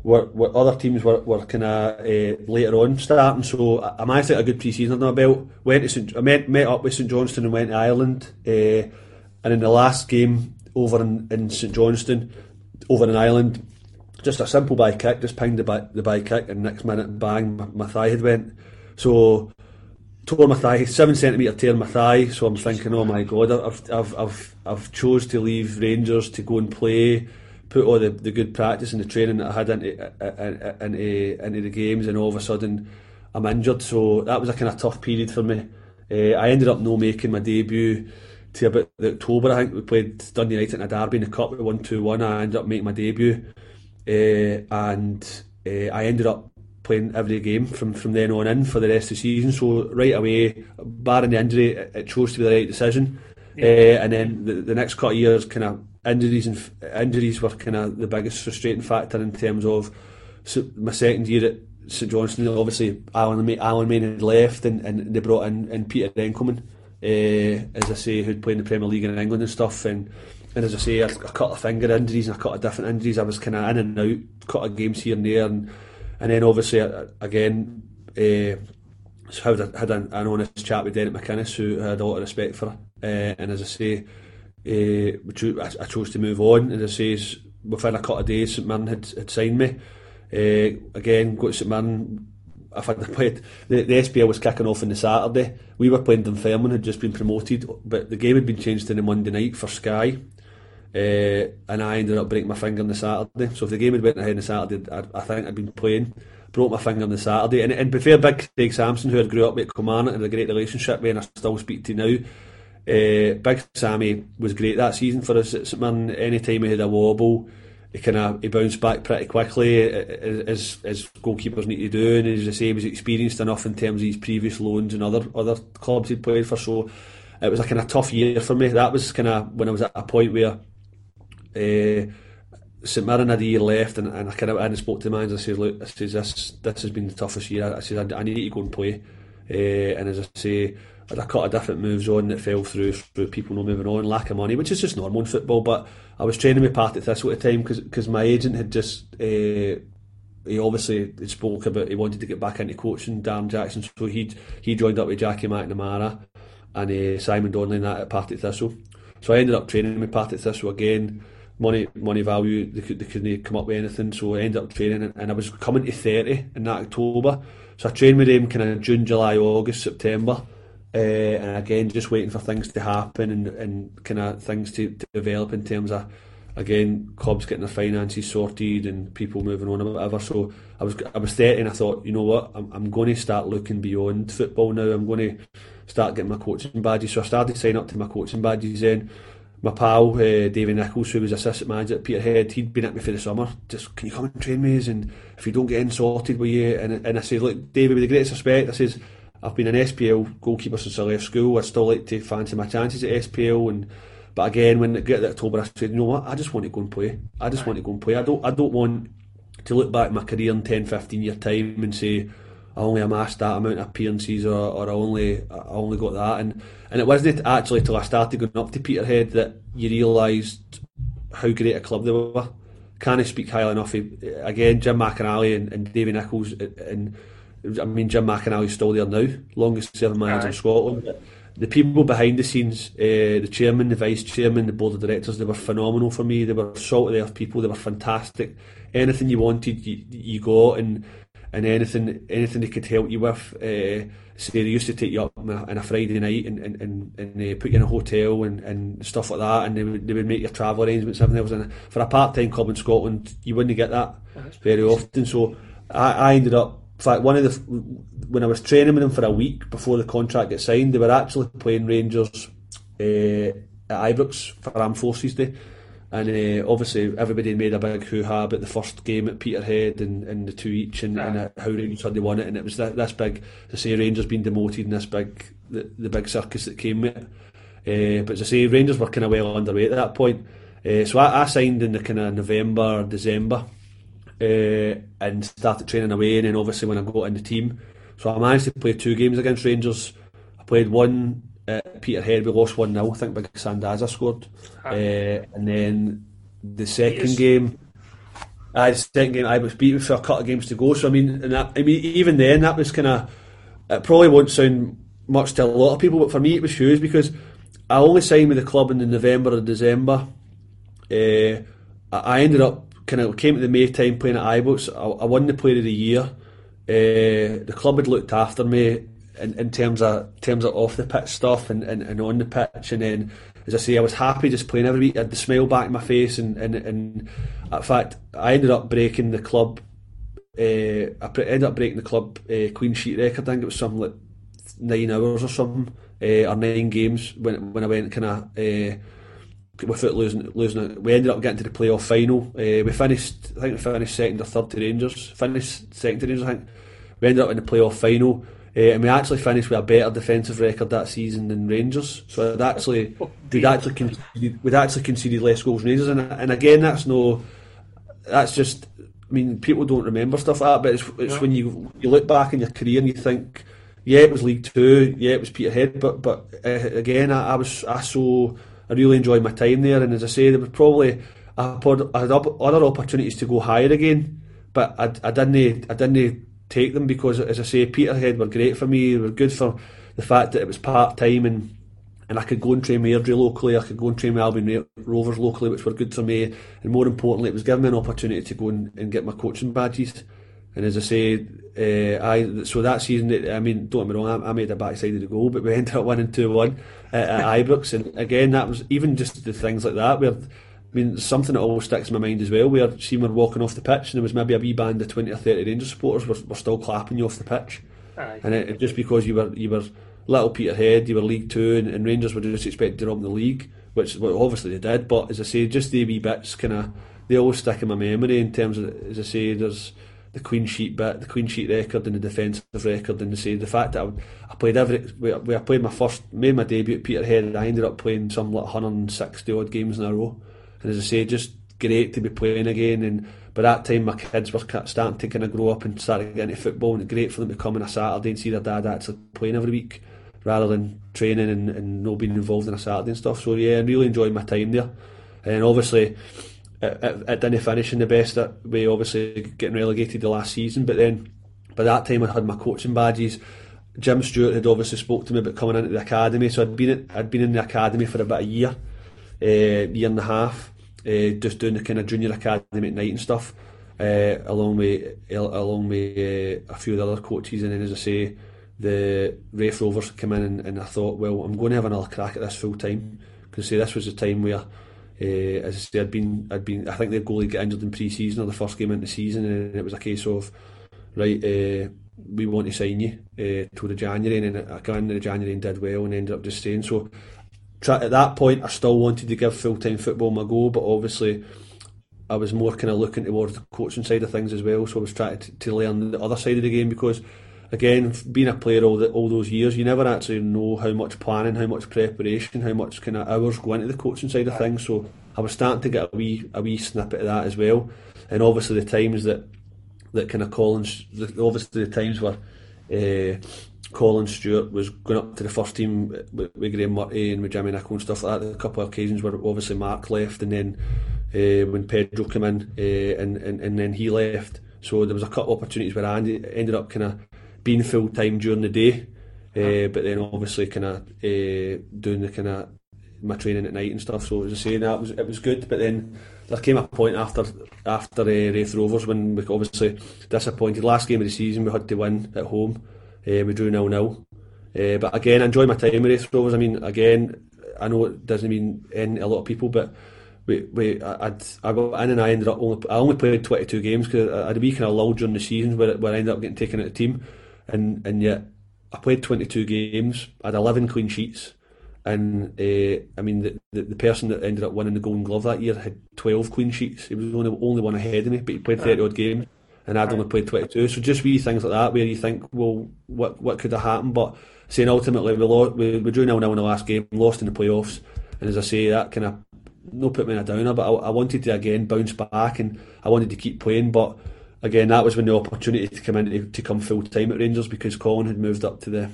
were, were other teams were, were kind of uh, later on starting. So I, managed to get a good pre-season belt. Went to St, I met, met up with St Johnstone and went to Ireland. Uh, and in the last game over in, in St Johnstone, over in Ireland, just a simple by kick, just pinged the by, the by kick, and next minute, bang, my, my thigh had went. So tore my thigh, seven centimetre tear in my thigh. So I'm thinking, oh my god, I've I've I've I've chose to leave Rangers to go and play put all the, the good practice and the training that I had into, uh, into, into the games, and all of a sudden I'm injured. So that was a kind of tough period for me. Uh, I ended up no making my debut to about the October. I think we played Dundee United in a derby in the cup, we won two one. I ended up making my debut, uh, and uh, I ended up playing every game from, from then on in for the rest of the season. So right away, barring the injury, it, it chose to be the right decision. Yeah. Uh, and then the, the next couple of years, kind of injuries and injuries were kind of the biggest frustrating factor in terms of so my second year at St Johnstone. Obviously, Alan Alan Main had left, and, and they brought in, in Peter Enckelman, uh, as I say, who'd played in the Premier League in England and stuff. And and as I say, a, a couple of finger injuries and a couple of different injuries. I was kind of in and out, couple of games here and there, and and then obviously uh, again. Uh, so had, had an, an honest chat with Derek McInnes, who I had a lot of respect for, uh, and as I say, uh, I chose to move on. And as I say, within a couple of days, St Mirren had, had signed me. Uh, again, got St Mirren. If I'd played, the, the SPL was kicking off on the Saturday. We were playing Dunfermline, had just been promoted, but the game had been changed to the Monday night for Sky. Uh, and I ended up breaking my finger on the Saturday. So if the game had went ahead on the Saturday, I, I think I'd been playing. Broke my finger on the Saturday. And, and before Big Craig Samson, who I grew up with Kilmarnock and had a great relationship with, and I still speak to now, uh, Big Sammy was great that season for us at St Mirren. Anytime he had a wobble, he kind of he bounced back pretty quickly, as as goalkeepers need to do. And as I say, he was experienced enough in terms of his previous loans and other other clubs he'd played for. So it was a kind of tough year for me. That was kind of when I was at a point where. Uh, St Mirren had a year left, and, and I kind of and spoke to the manager. I said, "Look, I says this this has been the toughest year." I said, "I, I need to go and play." Uh, and as I say, a couple of different moves on that fell through through people not moving on, lack of money, which is just normal in football. But I was training with Partick Thistle at the time because my agent had just uh, he obviously spoke about he wanted to get back into coaching Darren Jackson, so he he joined up with Jackie McNamara and uh, Simon Donnelly and that at Partick Thistle. So I ended up training with Partick Thistle again. Money, money value, they, could, they couldn't come up with anything, so I ended up training, and, and I was coming to 30 in that October. So I trained with him kind of June, July, August, September uh, and again, just waiting for things to happen and, and kind of things to, to, develop in terms of again, clubs getting their finances sorted and people moving on or whatever. So I was I was 30 and I thought, you know what, I'm, I'm going to start looking beyond football now. I'm going to start getting my coaching badges. So I started signing up to my coaching badges then. My pal, uh, David Nicholls, who was assistant manager at Peterhead, he'd been at me for the summer. Just, can you come and train me? And if you don't get in sorted with you, and, and I said, look, David, with the greatest respect, I says, I've been an SPL goalkeeper since I left school. I still like to fancy my chances at SPL and but again, when it got to October, I said, you know what, I just want to go and play. I just want to go and play. I don't, I don't want to look back at my career in 10, 15 year time and say I only amassed that amount of appearances or, or I only, I only got that. And and it wasn't actually till I started going up to Peterhead that you realised how great a club they were. Can I speak highly enough? Again, Jim McInally and, and Nicholls and I mean Jim McInally's still there now, longest serving manager in Scotland the people behind the scenes, uh, the chairman, the vice chairman, the board of directors, they were phenomenal for me. They were salt of the earth people. They were fantastic. Anything you wanted, you, you got, and and anything anything they could help you with. Uh, say they used to take you up on a, on a Friday night and and, and, and uh, put you in a hotel and, and stuff like that, and they would, they would make your travel arrangements. Everything else. And for a part time club in Scotland, you wouldn't get that very often. So I, I ended up in fact, one of the when I was training with them for a week before the contract got signed, they were actually playing Rangers uh, at Ibrox for Armed Forces Day, and uh, obviously everybody made a big hoo-ha about the first game at Peterhead and, and the two each, and, and uh, how Rangers had they won it, and it was that, this big to say Rangers being demoted and this big the, the big circus that came with it. Uh, but as I say, Rangers were kind of well underway at that point. Uh, so I, I signed in the kind of November, December uh, and started training away. And then obviously when I got in the team, so I managed to play two games against Rangers. I played one at Peterhead. We lost one 0 I think Big Sandaza scored, uh, and then the second game. Uh, second game I was beaten for a couple of games to go. So I mean, that, I mean, even then that was kind of. It probably won't sound much to a lot of people, but for me it was huge because I only signed with the club in the November or December. Uh, I ended up kind of came to the May time playing at Ibrox. I, I won the Player of the Year. Uh, the club had looked after me in, in terms of terms of off the pitch stuff and, and, and on the pitch. And then, as I say, I was happy just playing every week. I had the smile back in my face, and and, and in fact, I ended up breaking the club. Uh, I ended up breaking the club uh, clean sheet record. I think it was something like nine hours or something, uh, or nine games when when I went kind of. Without losing losing it. We ended up getting to the playoff final. Uh, we finished, I think we finished second or third to Rangers. Finished second to Rangers, I think. We ended up in the playoff final. Uh, and we actually finished with a better defensive record that season than Rangers. So we'd actually [laughs] we'd actually conceded, we'd actually conceded less goals than Rangers. And, and again, that's no, that's just. I mean, people don't remember stuff like that, but it's, it's yeah. when you you look back in your career and you think, yeah, it was League Two, yeah, it was Peterhead, but but uh, again, I, I was I so I really enjoyed my time there. And as I say, there was probably I had, other opportunities to go higher again, but I, I didn't I didn't take them because, as I say, Peterhead were great for me. They were good for the fact that it was part time and and I could go and train with Airdrie locally, I could go and train with Albion Rovers locally, which were good for me. And more importantly, it was giving me an opportunity to go and, and get my coaching badges. And as I say, uh, I so that season, I mean, don't get me wrong, I, I made a backside of the goal, but we [laughs] ended up winning two one at, at Ibrox, and again, that was even just the things like that. Where I mean, something that always sticks in my mind as well. Where see we're walking off the pitch, and there was maybe a wee band of twenty or thirty Rangers supporters were, were still clapping you off the pitch, Aye. and it, just because you were you were little Peterhead, you were League Two, and, and Rangers were just expected to run the league, which well, obviously they did. But as I say, just the wee bits kind of they always stick in my memory in terms of as I say, there's the clean sheet bit, the clean sheet record and the defensive record and to say the fact that I, I played every where I played my first made my debut at Peterhead and I ended up playing some like 160 odd games in a row. And as I say just great to be playing again. And by that time my kids were starting to kind of grow up and start getting into football. And great for them to come on a Saturday and see their dad actually playing every week rather than training and, and not being involved in a Saturday and stuff. So yeah I really enjoyed my time there. And obviously it, it, didn't finish in the best way, obviously getting relegated the last season. But then by that time, I had my coaching badges. Jim Stewart had obviously spoke to me about coming into the academy, so I'd been I'd been in the academy for about a year, uh, year and a half, uh, just doing the kind of junior academy at night and stuff, uh, along with along with uh, a few of the other coaches. And then, as I say, the Raith Rovers came in, and, and I thought, well, I'm going to have another crack at this full time because see, this was the time where Uh, as I say, I'd been, I'd been, I think their goalie got injured in pre-season or the first game into season, and it was a case of, right, uh, we want to sign you uh, to the January, and then I got into the January and did well, and ended up just staying. So, try, at that point, I still wanted to give full time football my go, but obviously, I was more kind of looking towards the coaching side of things as well. So I was trying to, to learn the other side of the game because again, being a player all the, all those years, you never actually know how much planning, how much preparation, how much kind of hours go into the coaching side of things. So I was starting to get a wee a wee snippet of that as well, and obviously the times that that kind of Collins, obviously the times where. Uh, Colin Stewart was going up to the first team with, with Graeme Murty and with Jimmy Nicholl and stuff like that. A couple of occasions where obviously Mark left, and then uh, when Pedro came in, uh, and, and and then he left. So there was a couple of opportunities where I ended up kind of being full time during the day, uh, but then obviously kind of uh, doing the kind of my training at night and stuff. So as I say, that was it was good. But then there came a point after after uh, Raith Rovers when we obviously disappointed. Last game of the season we had to win at home. Uh, we drew nil nil. Uh, but again, I enjoy my time with Raith Rovers. I mean, again, I know it doesn't mean any a lot of people, but we, we I'd, I got in and I ended up only I only played 22 games because I had a wee kind of lull during the season where, where I ended up getting taken out of the team and and yet I played 22 games. I had 11 clean sheets, and uh, I mean the, the, the person that ended up winning the Golden Glove that year had 12 clean sheets. He was only only one ahead of me, but he played 30 odd games, and I'd only played 22. So just wee things like that where you think, well, what what could have happened? But saying ultimately we lost, we, we drew nil nil in the last game, lost in the playoffs, and as I say, that kind of no put me in a downer. But I, I wanted to again bounce back, and I wanted to keep playing, but again, that was when the opportunity to come in to, to come full time at Rangers because Colin had moved up to the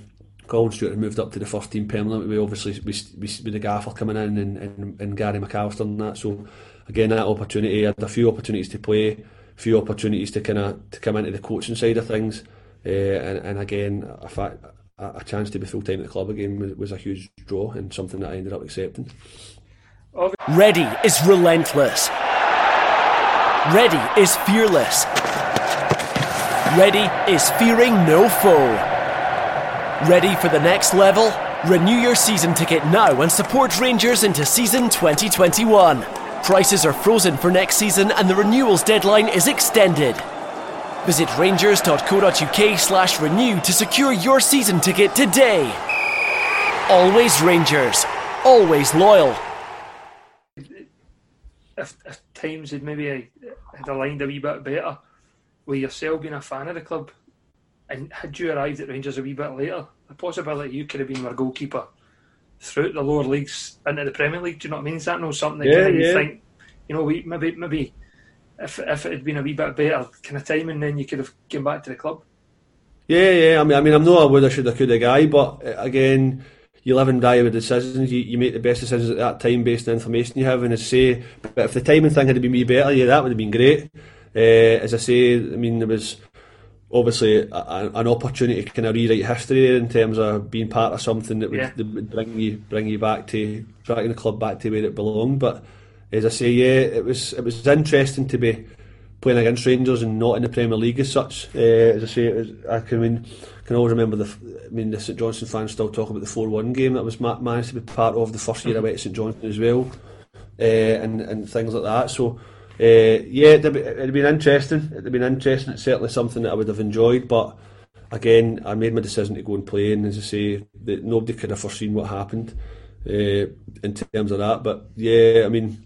Colin Stewart had moved up to the first team permanently. We obviously we, we, with the gaffer coming in and, and, and Gary McAllister and that. So again, that opportunity I had a few opportunities to play, few opportunities to kind of to come into the coaching side of things, uh, and, and again, a, fact, a, chance to be full time at the club again was, was a huge draw and something that I ended up accepting. Ready is relentless. Ready is fearless. Ready is fearing no foe. Ready for the next level? Renew your season ticket now and support Rangers into season 2021. Prices are frozen for next season and the renewals deadline is extended. Visit rangers.co.uk slash renew to secure your season ticket today. Always Rangers. Always loyal. If, if times had maybe had aligned a wee bit better, with yourself being a fan of the club, and had you arrived at Rangers a wee bit later, the possibility you could have been our goalkeeper throughout the lower leagues into the Premier League. Do you know what I mean? Is that not something that yeah, kind of yeah. you think, you know, we, maybe maybe if if it had been a wee bit better kind of timing, then you could have come back to the club. Yeah, yeah. I mean, I mean, I'm not a would I should have could have guy, but uh, again, you live and die with decisions. You, you make the best decisions at that time based on the information you have. And as say, but if the timing thing had been me better, yeah, that would have been great. Uh, as I say, I mean, there was obviously a, a, an opportunity to kind of rewrite history in terms of being part of something that would, Yeah. that would bring you bring you back to bring the club back to where it belonged. But as I say, yeah, it was it was interesting to be playing against Rangers and not in the Premier League as such. Uh, as I say, was, I can I mean can always remember the I mean the St Johnstone fans still talk about the four one game that was ma- managed to be part of the first year I went to St Johnstone as well, uh, and and things like that. So. Uh, yeah, it'd, be, it'd been interesting. It'd been interesting. It's certainly something that I would have enjoyed. But again, I made my decision to go and play, and as I say, that nobody could have foreseen what happened uh, in terms of that. But yeah, I mean,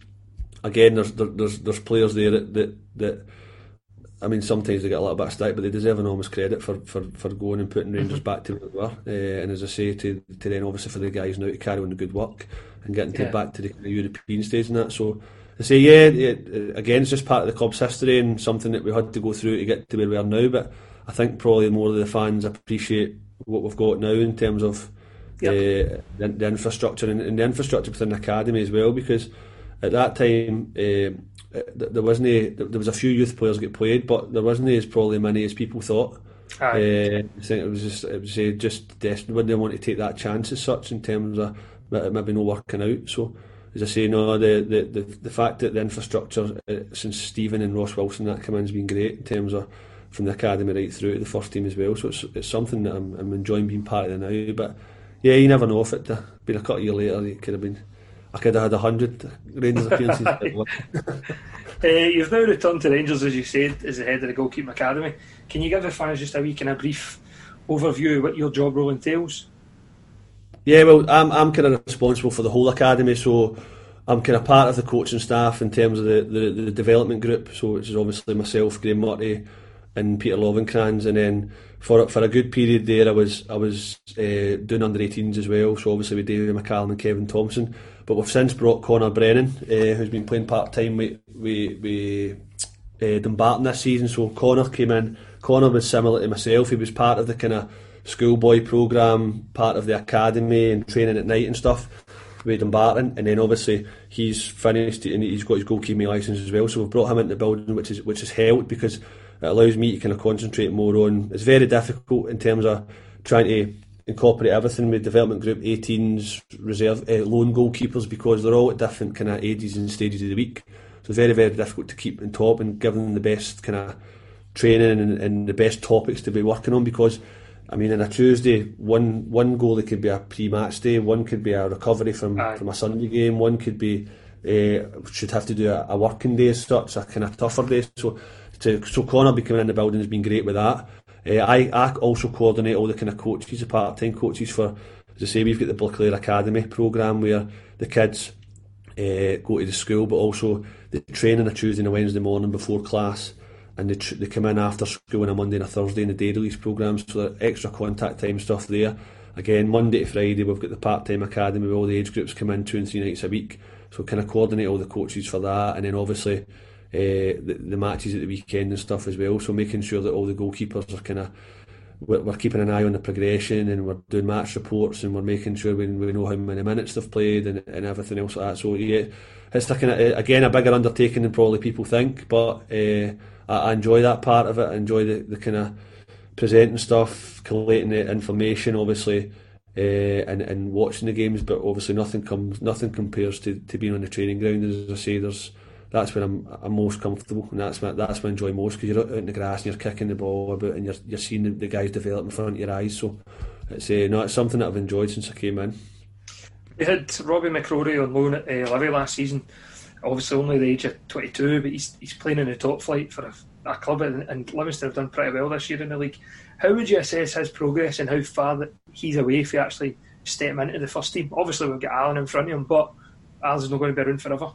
again, there's there, there's there's players there that, that that I mean, sometimes they get a little bit of stick, but they deserve enormous credit for, for, for going and putting Rangers back to where they were. Uh, and as I say, to, to then obviously for the guys now to carry on the good work and getting to back to the of European stage and that. So I say, yeah, it, again, it's just part of the club's history and something that we had to go through to get to where we are now. But I think probably more of the fans appreciate what we've got now in terms of Yep. uh, the, the infrastructure and, and the infrastructure within the academy as well. Because at that time, uh, there wasn't a, there was a few youth players get played, but there wasn't as probably many as people thought. Uh, I think it was just it was uh, just desperate. Wouldn't want to take that chance as such in terms of maybe not working out. So as I say, no, the the, the, the fact that the infrastructure uh, since Steven and Ross Wilson that come in has been great in terms of from the academy right through to the first team as well. So it's it's something that I'm, I'm enjoying being part of now. But yeah, you never know if it uh, been a couple of years later, it could have been I could have had a hundred Rangers appearances. uh, [laughs] [laughs] you've now returned to Rangers, as you said, as the head of the goalkeeping academy. Can you give the fans just a wee kind of brief overview of what your job role entails? Yeah, well, I'm I'm kind of responsible for the whole academy, so I'm kind of part of the coaching staff in terms of the, the, the development group. So which is obviously myself, Graeme Murty, and Peter Lovenkrands, and then for for a good period there, I was I was uh, doing under 18s as well. So obviously with David McCallum and Kevin Thompson, but we've since brought Connor Brennan, uh, who's been playing part time with with, with uh, Dumbarton this season. So Connor came in. Connor was similar to myself. He was part of the kind of schoolboy program, part of the academy and training at night and stuff with Dumbarton, and then obviously he's finished and he's got his goalkeeping licence as well. So we've brought him into the building, which is which has helped because it allows me to kind of concentrate more on. It's very difficult in terms of trying to incorporate everything with development group 18s, reserve, uh, loan goalkeepers because they're all at different kind of ages and stages of the week. So very very difficult to keep on top and give them the best kind of training and, and the best topics to be working on because I mean, on a Tuesday, one one goalie could be a pre-match day, one could be a recovery from, from a Sunday game, one could be uh, should have to do a, a working day as such, a kind of tougher day. So, to, so Connor becoming in the building has been great with that. Uh, I, I also coordinate all the kind of coaches, the part-time coaches for, as I say, we've got the Boclair Academy programme where the kids uh, go to the school, but also the training on a Tuesday and a Wednesday morning before class and they, tr- they come in after school on a Monday and a Thursday in the day release programmes, so extra contact time stuff there. Again, Monday to Friday, we've got the part time academy where all the age groups come in two and three nights a week, so kind of coordinate all the coaches for that, and then obviously. Uh, the, the matches at the weekend and stuff as well. So making sure that all the goalkeepers are kind of we're, we're, keeping an eye on the progression and we're doing match reports and we're making sure we, we know how many minutes they've played and, and everything else like that. So yeah, it's like of, again a bigger undertaking than probably people think, but uh, I, enjoy that part of it. I enjoy the, the kind of presenting stuff, collating the information, obviously, uh, and and watching the games. But obviously, nothing comes, nothing compares to, to being on the training ground. As I say, there's that's when I'm, I'm most comfortable, and that's when that's when I enjoy most because you're out in the grass and you're kicking the ball about, and you're you're seeing the, the guys develop in front of your eyes. So it's uh, no, it's something that I've enjoyed since I came in. We had Robbie McCrorie on loan at uh, last season obviously only the age of 22, but he's he's playing in the top flight for a, a club, and, and, Livingston have done pretty well this year in the league. How would you assess his progress and how far that he's away if he actually step into the first team? Obviously, we've got Allan in front of him, but Allan's not going to be around forever.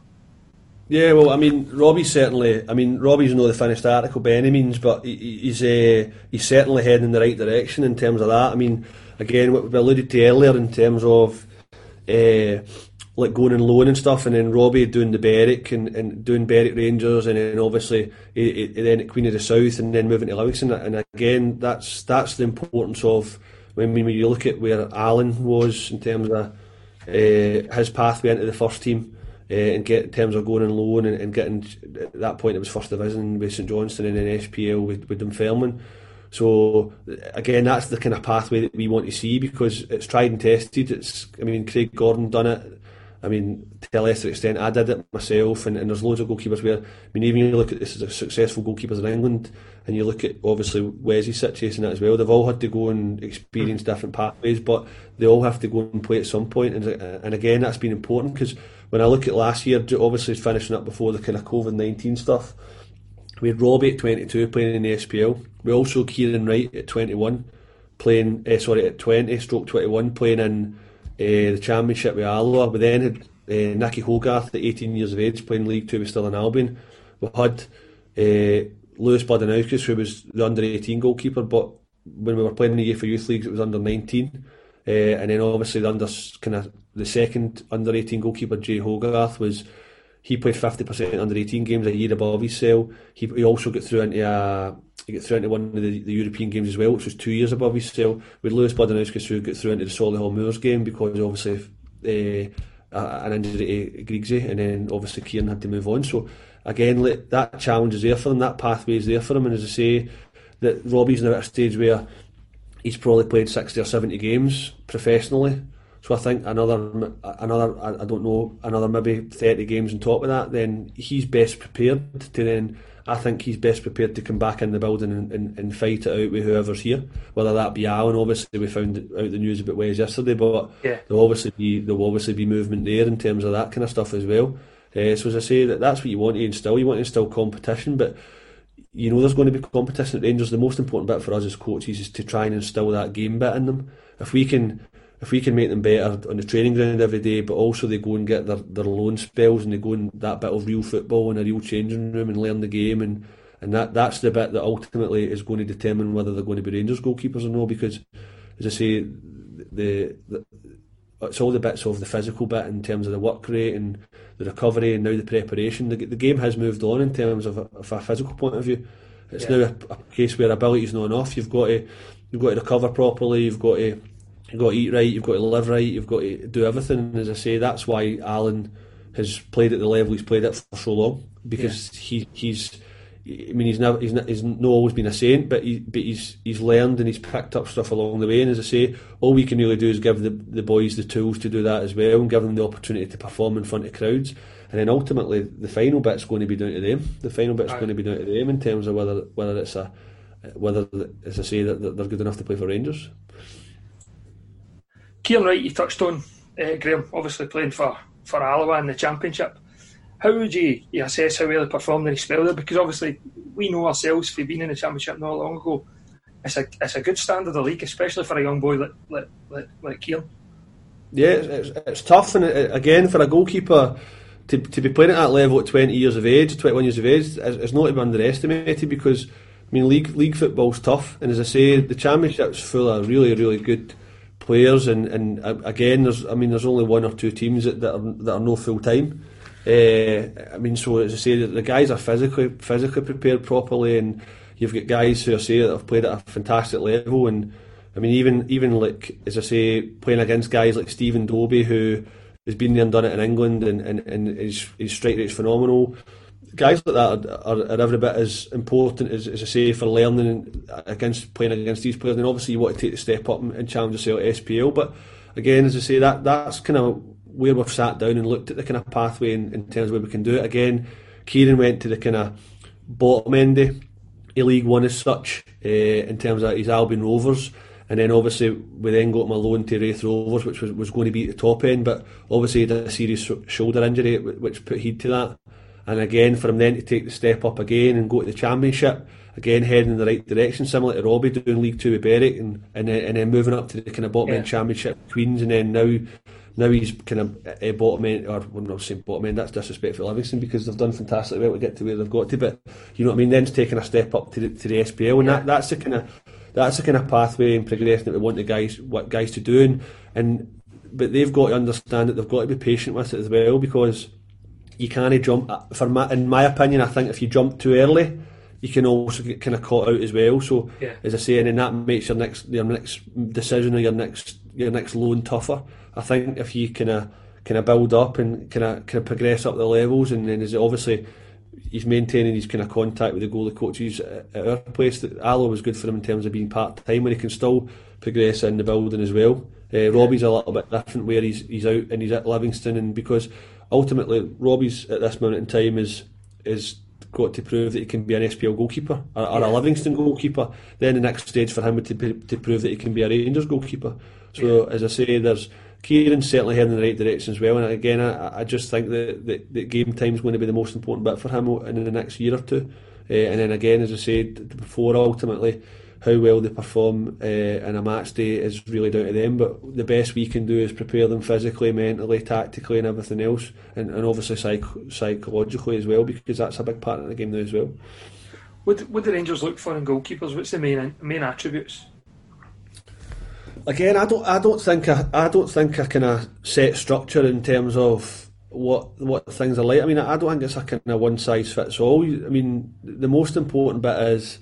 Yeah, well, I mean, Robbie's certainly. I mean, Robbie's not the finished article by any means, but he's uh, he's certainly heading in the right direction in terms of that. I mean, again, what we alluded to earlier in terms of. Uh, like going and loan and stuff, and then Robbie doing the Berwick and, and doing Berwick Rangers, and then obviously he, he, then at Queen of the South, and then moving to Livingston. And again, that's that's the importance of when when you look at where Allan was in terms of uh, his pathway into the first team. Uh, and get in terms of going and loan and, and, getting at that point it was first division with St Johnstone and then SPL with, with Dunfermline. So again, that's the kind of pathway that we want to see because it's tried and tested. It's I mean Craig Gordon done it I mean, to a lesser extent, I did it myself, and, and there's loads of goalkeepers where, I mean, even you look at this as a successful goalkeepers in England, and you look at obviously Wesley's situation as well. They've all had to go and experience different pathways, but they all have to go and play at some point. And, and again, that's been important because when I look at last year, obviously finishing up before the kind of COVID nineteen stuff, we had Robbie at twenty two playing in the SPL. We also Kieran Wright at twenty one playing, uh, sorry, at twenty stroke twenty one playing in the championship with Alloa. We then had uh, Nicky Hogarth at 18 years of age playing League Two with Stirling Albion. We had uh, Lewis Budinauckas, who was the under 18 goalkeeper, but when we were playing in the UEFA Youth Leagues, it was under 19. Uh, and then obviously the under kind of the second under 18 goalkeeper, Jay Hogarth, was he played 50% under 18 games a year above his cell. He, he also got through into a he got through into one of the, the, European games as well, which was two years above his cell. With Lewis Budinauckas who got through into the Solihull Moors game because obviously uh, an injury to Griggsy, and then obviously Kieran had to move on. So again, that challenge is there for him, that pathway is there for him, and as I say, that Robbie's now at a stage where he's probably played 60 or 70 games professionally. So I think another, another, I don't know, another maybe 30 games on top of that, then he's best prepared to then I think he's best prepared to come back in the building and, and, and fight it out with whoever's here. Whether that be Allan, obviously we found out the news about Wes yesterday, but yeah. there'll obviously be there'll obviously be movement there in terms of that kind of stuff as well. Uh, so as I say, that that's what you want to instill. You want to instill competition, but you know there's going to be competition at Rangers. The most important bit for us as coaches is to try and instill that game bit in them. If we can if we can make them better on the training ground every day, but also they go and get their, their loan spells and they go in that bit of real football in a real changing room and learn the game and and that that's the bit that ultimately is going to determine whether they're going to be Rangers goalkeepers or no. Because as I say, the, the it's all the bits of the physical bit in terms of the work rate and the recovery and now the preparation. The, the game has moved on in terms of a, of a physical point of view. It's yeah. now a, a, case where ability is not enough. You've got to you've got to recover properly. You've got to you've got to eat right. You've got to live right. You've got to do everything. And as I say, that's why Allan has played at the level he's played at for so long because yeah. he he's I mean, he's never, he's not, he's not always been a saint, but he, but he's he's learned and he's picked up stuff along the way. And as I say, all we can really do is give the the boys the tools to do that as well, and give them the opportunity to perform in front of crowds. And then ultimately, the final bit's going to be down to them. The final bit's right. going to be down to them in terms of whether whether it's a whether, as I say, that they're good enough to play for Rangers. Kieran Wright, you touched on uh, Graeme, obviously playing for for Alloa in the Championship how would you, you assess how well he performed in his spell there? Because obviously we know ourselves for being in the championship not long ago. It's a it's a good standard of league, especially for a young boy like like like, like Kieran. Yeah, it's, it's tough, and it, again for a goalkeeper to, to be playing at that level at 20 years of age, 21 years of age, is, not to be underestimated because I mean league league football's tough, and as I say, the championship's full of really really good players, and, and uh, again, there's I mean there's only one or two teams that, that are that are no full time. Uh, I mean, so as I say, the guys are physically physically prepared properly, and you've got guys who I say that have played at a fantastic level. And I mean, even even like as I say, playing against guys like Stephen Dobbie, who has been there and done it in England, and and, and his his strike rate's phenomenal. Guys like that are, are, are, every bit as important as, as I say for learning against playing against these players. And obviously, you want to take the step up and, challenge yourself at SPL. But again, as I say, that that's kind of where we've sat down and looked at the kind of pathway in, in terms of where we can do it. Again, Kieran went to the kind of bottom end of League One as such, uh, in terms of his Albion Rovers. And then obviously we then got a loan to Raith Rovers, which was, was going to be at the top end, but obviously he had a serious shoulder injury, which put heed to that. And again, for him then to take the step up again and go to the Championship, again heading in the right direction, similar to Robbie doing League Two with Berwick, and and, and then moving up to the kind of bottom yeah. end Championship Queens, and then now now he's kind of a bottom end, or well, not saying bottom end, that's disrespectful Livingston because they've done fantastically well to get to where they've got to, but you know what I mean, then's taking a step up to the, to the SPL, and yeah. that, that's the kind of that's the kind of pathway and progression that we want the guys what guys to do, and, and but they've got to understand that they've got to be patient with it as well because you can't jump. For my, in my opinion, I think if you jump too early, you can also get kind of caught out as well. So, yeah. as I say, and then that makes your next your next decision or your next your next loan tougher. I think if you kind of kind of build up and kind of kind of progress up the levels, and then is obviously he's maintaining his kind of contact with the goalie coaches at our place. That Alloa was good for him in terms of being part time, where he can still progress in the building as well. Uh, Robbie's a little bit different, where he's he's out and he's at Livingston, and because ultimately Robbie's at this moment in time is is got to prove that he can be an SPL goalkeeper or, or a Livingston goalkeeper. Then the next stage for him would to, to prove that he can be a Rangers goalkeeper. So yeah. as I say, there's Kieran's certainly heading in the right direction as well. And again, I, I just think that, that, that game time is going to be the most important bit for him in the next year or two. Uh, and then again, as I said before, ultimately how well they perform uh, in a match day is really down to them. But the best we can do is prepare them physically, mentally, tactically, and everything else, and, and obviously psych- psychologically as well, because that's a big part of the game now as well. What what the Rangers look for in goalkeepers? What's the main main attributes? Again, I don't I don't think I, I don't think a kind of set structure in terms of what what things are like. I mean, I don't think it's a kind of one size fits all. I mean, the most important bit is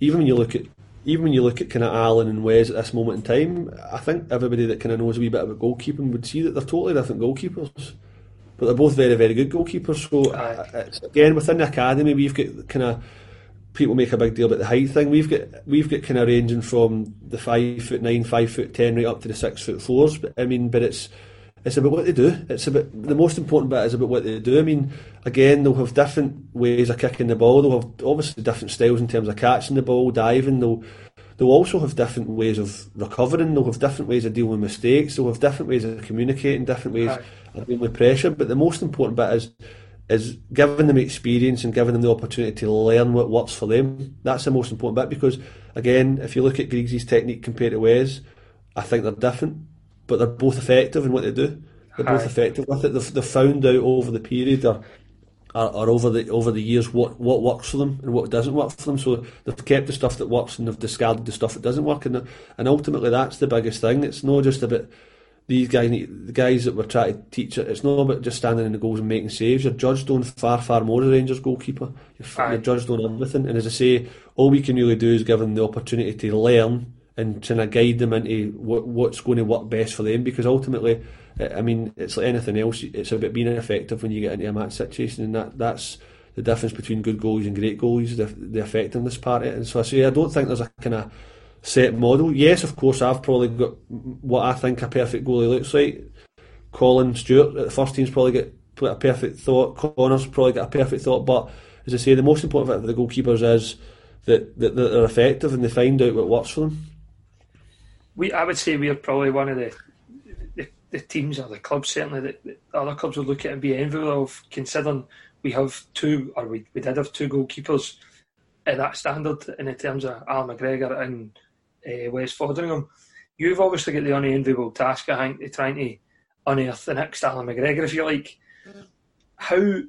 even when you look at even when you look at kind of Allan and Wes at this moment in time, I think everybody that kind of knows a wee bit about goalkeeping would see that they're totally different goalkeepers. But they're both very, very good goalkeepers. So uh, again, within the academy, we've got kind of people make a big deal about the height thing. We've got we've got kind of ranging from the five foot nine, five foot ten, right up to the six foot fours. But I mean, but it's it's about what they do. It's about the most important bit is about what they do. I mean, again, they'll have different ways of kicking the ball. They'll have obviously different styles in terms of catching the ball, diving. They'll they'll also have different ways of recovering. They'll have different ways of dealing with mistakes. They'll have different ways of communicating, different ways right. of dealing with pressure. But the most important bit is is giving them experience and giving them the opportunity to learn what works for them. That's the most important bit because, again, if you look at Griggs's technique compared to Wes, I think they're different, but they're both effective in what they do. They're both effective with it. They've, they've found out over the period or, or, or, over the over the years what, what works for them and what doesn't work for them. So they've kept the stuff that works and they've discarded the stuff that doesn't work. And and ultimately, that's the biggest thing. It's not just about these guys, the guys that we're trying to teach it, it's not about just standing in the goals and making saves. You're judged on far, far more as Rangers goalkeeper. You're, you're, judged on everything. And as I say, all we can really do is give them the opportunity to learn and trying to guide them into what, what's going to work best for them. Because ultimately, I mean, it's like anything else. It's about being effective when you get into a match situation, and that that's the difference between good goalies and great goalies. The, the effectiveness part of it. And so I say, I don't think there's a kind of set model. Yes, of course, I've probably got what I think a perfect goalie looks like. Colin Stewart at the first team's probably got a perfect thought. Connor's probably got a perfect thought. But as I say, the most important thing for the goalkeepers is that, that, that they're effective and they find out what works for them. We, I would say we're probably one of the the, the teams or the clubs certainly that, other clubs would look at and be envious of, considering we have two or we, we did have two goalkeepers at that standard in terms of Al McGregor and uh, Wes Foderingham. You've obviously got the unenviable task, I think, of trying to unearth the next Allan McGregor, if you like. How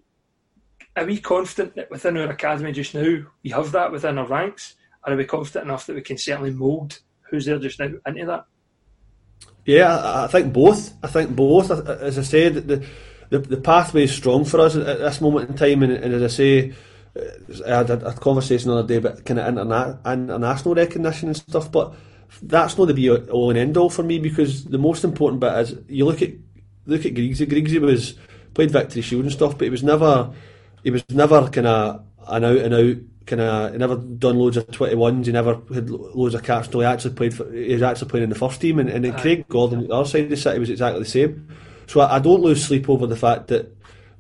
are we confident that within our academy just now we have that within our ranks? Are we confident enough that we can certainly mould who's there just now into that? Yeah, I think both. I think both. As I said, the the, the pathway is strong for us at this moment in time, and, and as I say, I had a, a conversation the other day about kind of interna- international recognition and stuff, but that's not the be all and end all for me because the most important bit is you look at look at Griggsy. Griggsy was played Victory Shield and stuff, but he was never he was never kind of an out and out kind of he never done loads of twenty ones. He never had loads of caps. Until he actually played for he was actually playing in the first team, and, and then Craig Gordon, the other side of the city, was exactly the same. So I, I don't lose sleep over the fact that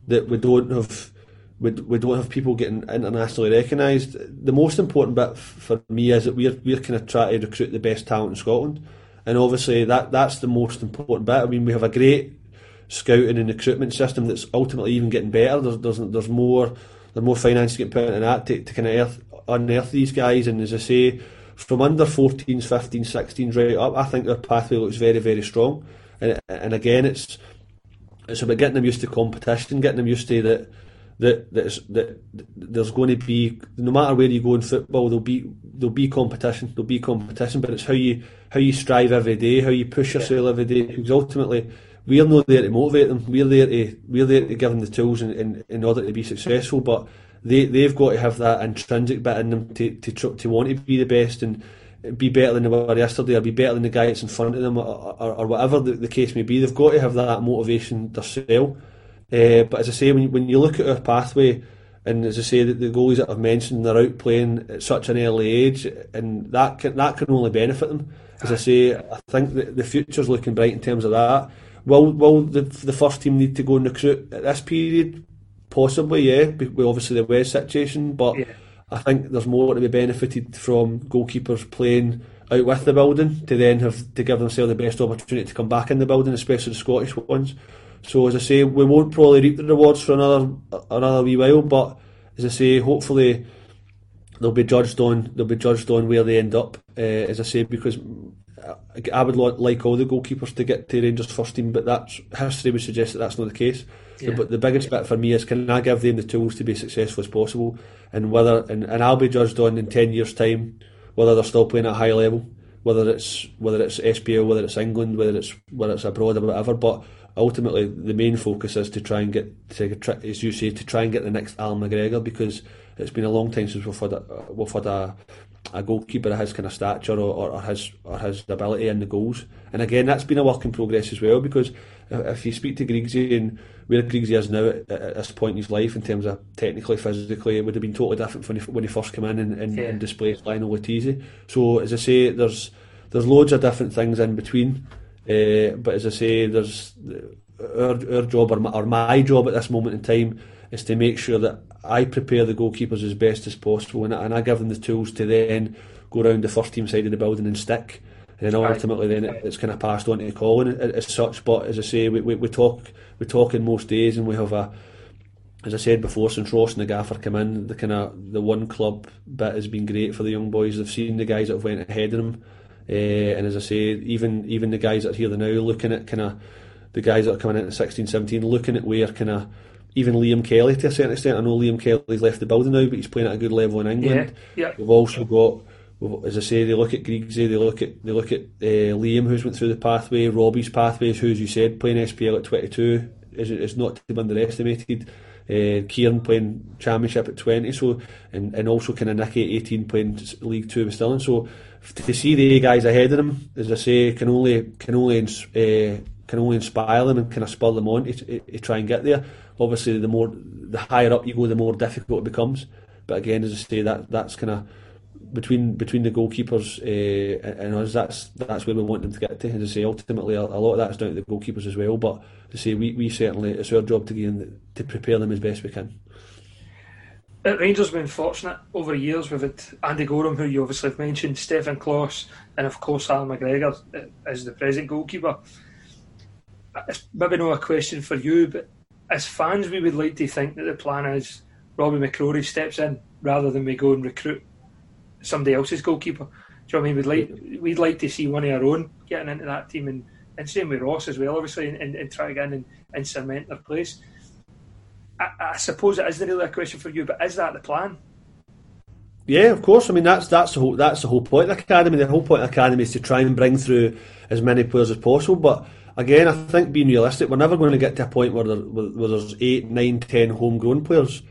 that we don't have we, we don't have people getting internationally recognised. The most important bit for me is that we're we're kind of trying to recruit the best talent in Scotland, and obviously that that's the most important bit. I mean, we have a great scouting and recruitment system that's ultimately even getting better. There's there's, there's more there's more finance getting put into that to, to kind of earth, unearth these guys. And as I say, from under 14s, 15s, 16s right up, I think their pathway looks very very strong. And and again, it's it's about getting them used to competition, getting them used to that that that, that there's going to be no matter where you go in football there'll be there'll be competition there'll be competition but it's how you how you strive every day how you push yourself every day because ultimately we're not there to motivate them we're there to we're there to give them the tools in, in, in order to be successful but they they've got to have that intrinsic bit in them to to to want to be the best and be better than they were yesterday or be better than the guy that's in front of them or, or, or whatever the, the case may be they've got to have that motivation themselves uh, but as I say, when when you look at our pathway, and as I say, the, the goalies that I've mentioned, they're out playing at such an early age, and that can, that can only benefit them. As I say, I think that the future's looking bright in terms of that. Will will the, the first team need to go and recruit at this period? Possibly, yeah. We obviously the West situation, but yeah. I think there's more to be benefited from goalkeepers playing out with the building to then have to give themselves the best opportunity to come back in the building, especially the Scottish ones. So as I say, we won't probably reap the rewards for another another wee while, but as I say, hopefully they'll be judged on they'll be judged on where they end up. Uh, as I say, because Uh, I would like all the goalkeepers to get to Rangers first team, but that's history would suggest that that's not the case. Yeah. But the biggest bit for me is can I give them the tools to be successful as possible, and whether and, and I'll be judged on in ten years' time whether they're still playing at a high level, whether it's whether it's SPL, whether it's England, whether it's whether it's abroad or whatever. But ultimately the main focus is to try and get to, as you say to try and get the next Al McGregor because it's been a long time since we've had a, we've had a, a goalkeeper of his kind of stature or, or his or his ability in the goals and again that's been a work in progress as well because if you speak to Griggsy and where Griggsy is now at, at, this point in his life in terms of technically physically it would have been totally different when he, when he first came in and, and, yeah. and displaced Lionel Letizi so as I say there's there's loads of different things in between Uh, but as I say, there's our, our job or my, or my job at this moment in time is to make sure that I prepare the goalkeepers as best as possible and, and I give them the tools to then go around the first team side of the building and stick. And then ultimately, then it, it's kind of passed on to Colin as such. But as I say, we, we, we talk we talk in most days, and we have a as I said before, since Ross and the Gaffer come in, the kind of the one club bit has been great for the young boys. They've seen the guys that have went ahead of them, uh, and as I say, even even the guys that are here now, looking at kind of the guys that are coming into 16, 17, looking at where kind of even Liam Kelly to a certain extent. I know Liam Kelly's left the building now, but he's playing at a good level in England. Yeah, yeah. We've also got as I say, they look at Griegsy, they look at they look at uh, Liam, who's went through the pathway, Robbie's pathways, who, as you said, playing SPL at 22 is, is not to be underestimated. Uh, Kieran playing Championship at 20, so and, and also kind of Nicky at 18 playing League Two with Stirling. So to see the guys ahead of them, as I say, can only can only uh, can only inspire them and kind of spur them on to, to, to try and get there. Obviously, the more the higher up you go, the more difficult it becomes. But again, as I say, that that's kind of between between the goalkeepers uh, and us, that's that's where we want them to get to. As I say, ultimately a, a lot of that's down to the goalkeepers as well. But to say we, we certainly it's our job to gain, to prepare them as best we can. At Rangers, have been fortunate over the years. We've had Andy Goram, who you obviously have mentioned, Stefan Klos, and of course Allan McGregor uh, as the present goalkeeper. Uh, it's maybe not a question for you, but as fans, we would like to think that the plan is Robbie McCrorie steps in rather than we go and recruit somebody else's goalkeeper. Do you know what I mean? We'd like we'd like to see one of our own getting into that team, and, and same with Ross as well, obviously, and, and, and try again and, and cement their place. I, I suppose it isn't really a question for you, but is that the plan? Yeah, of course. I mean, that's that's the whole that's the whole point of the academy. The whole point of the academy is to try and bring through as many players as possible. But again, I think being realistic, we're never going to get to a point where, there, where there's eight, nine, ten homegrown players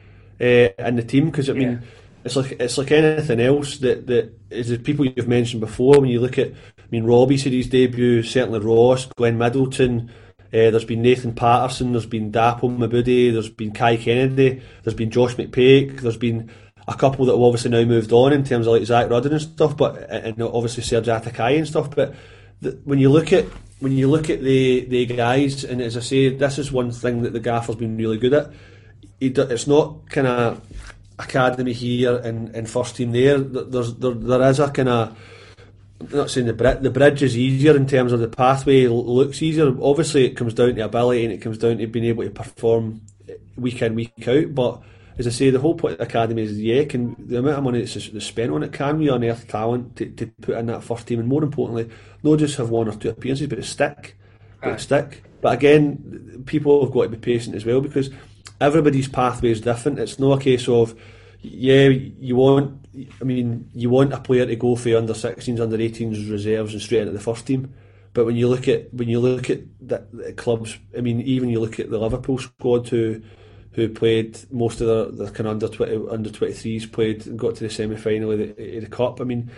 uh, in the team. Because I mean, yeah it's like it's like anything else that that is the people you've mentioned before. When you look at, I mean, Robbie said his debut, certainly Ross, Glenn Middleton. Uh, there's been Nathan Patterson, there's been Dapo Mebude, there's been Kai Kennedy, there's been Josh McPake, there's been a couple that have obviously now moved on in terms of like Zak Rudden and stuff, but and obviously Serge Atakayi and stuff. But the, when you look at when you look at the the guys, and as I say, this is one thing that the gaffer's been really good at. It's not kind of academy here and, and first team there. There's there, there is a kind of I'm not saying the bridge, the bridge is easier in terms of the pathway looks easier. Obviously, it comes down to ability and it comes down to being able to perform week in week out. But as I say, the whole point of the academy is yeah, can the amount of money that's, spent on it can we unearth talent to, to put in that first team, and more importantly, not just have one or two appearances, but to stick, but to stick. But again, people have got to be patient as well because everybody's pathway is different. It's not a case of yeah, you want. I mean, you want a player to go for under 16s, under 18s reserves and straight into the first team. But when you look at when you look at the, the clubs, I mean, even you look at the Liverpool squad who who played most of the, the kind of under 20, under 23s played and got to the semi final of the, the cup. I mean,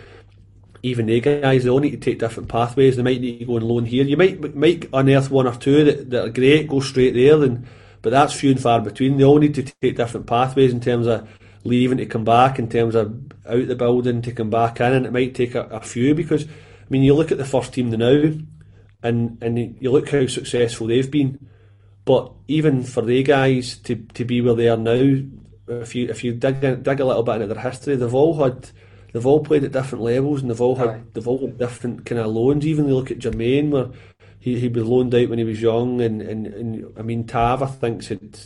even they guys they all need to take different pathways. They might need to go and loan here. You might might unearth one or two that, that are great, go straight there, then but that's few and far between. They all need to take different pathways in terms of leaving to come back, in terms of out the building to come back in, and it might take a, a few because I mean you look at the first team now, and and you look how successful they've been, but even for the guys to, to be where they are now, if you if you dig in, dig a little bit into their history, they've all had they've all played at different levels and they've all had right. they've all had different kind of loans. Even you look at Jermaine where he he was loaned out when he was young, and, and, and I mean Tav I think had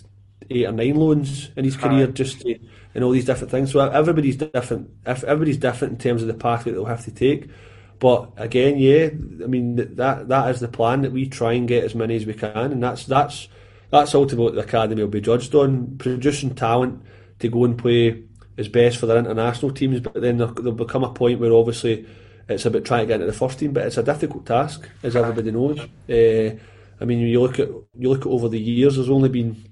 eight or nine loans in his career just to, and all these different things. So everybody's different. If everybody's different in terms of the pathway they'll have to take. But again, yeah, I mean that that is the plan that we try and get as many as we can, and that's that's that's ultimately what the academy will be judged on producing talent to go and play as best for their international teams. But then there'll become a point where obviously it's about trying to get into the first team, but it's a difficult task, as everybody knows. Uh, I mean, you look at you look at over the years, there's only been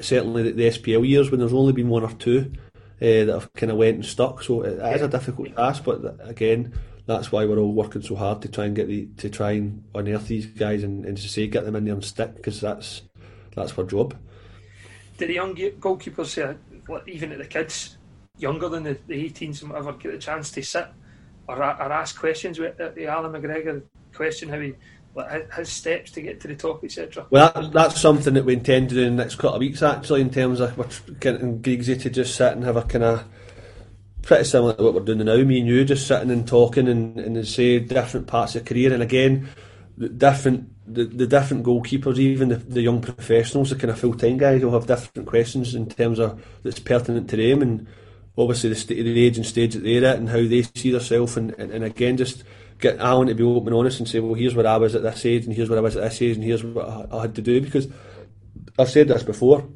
certainly the, the SPL years when there's only been one or two uh, that have kind of went and stuck. So it, it is a difficult task, but again, that's why we're all working so hard to try and get the to try and unearth these guys and, and to say get them in there and stick because that's that's our job. Did the young goalkeepers, uh, even at the kids, younger than the, the 18s and whatever, get the chance to sit or, or ask questions with the Allan McGregor question how he like his steps to get to the top, etc. Well, that, that's something that we intend to do in the next couple of weeks, actually, in terms of getting Griggsy to just sit and have a kind of pretty similar to what we're doing now. Me and you just sitting and talking and, and say different parts of career, and again, the different the, the different goalkeepers, even the, the young professionals, the kind of full time guys, will have different questions in terms of that's pertinent to them, and obviously the, st- the age and stage that they're at and how they see themselves, and, and, and again, just get Allan to be open and honest and say, well, here's where I was at this age, and here's where I was at this age, and here's what I, I had to do. Because I've said this before,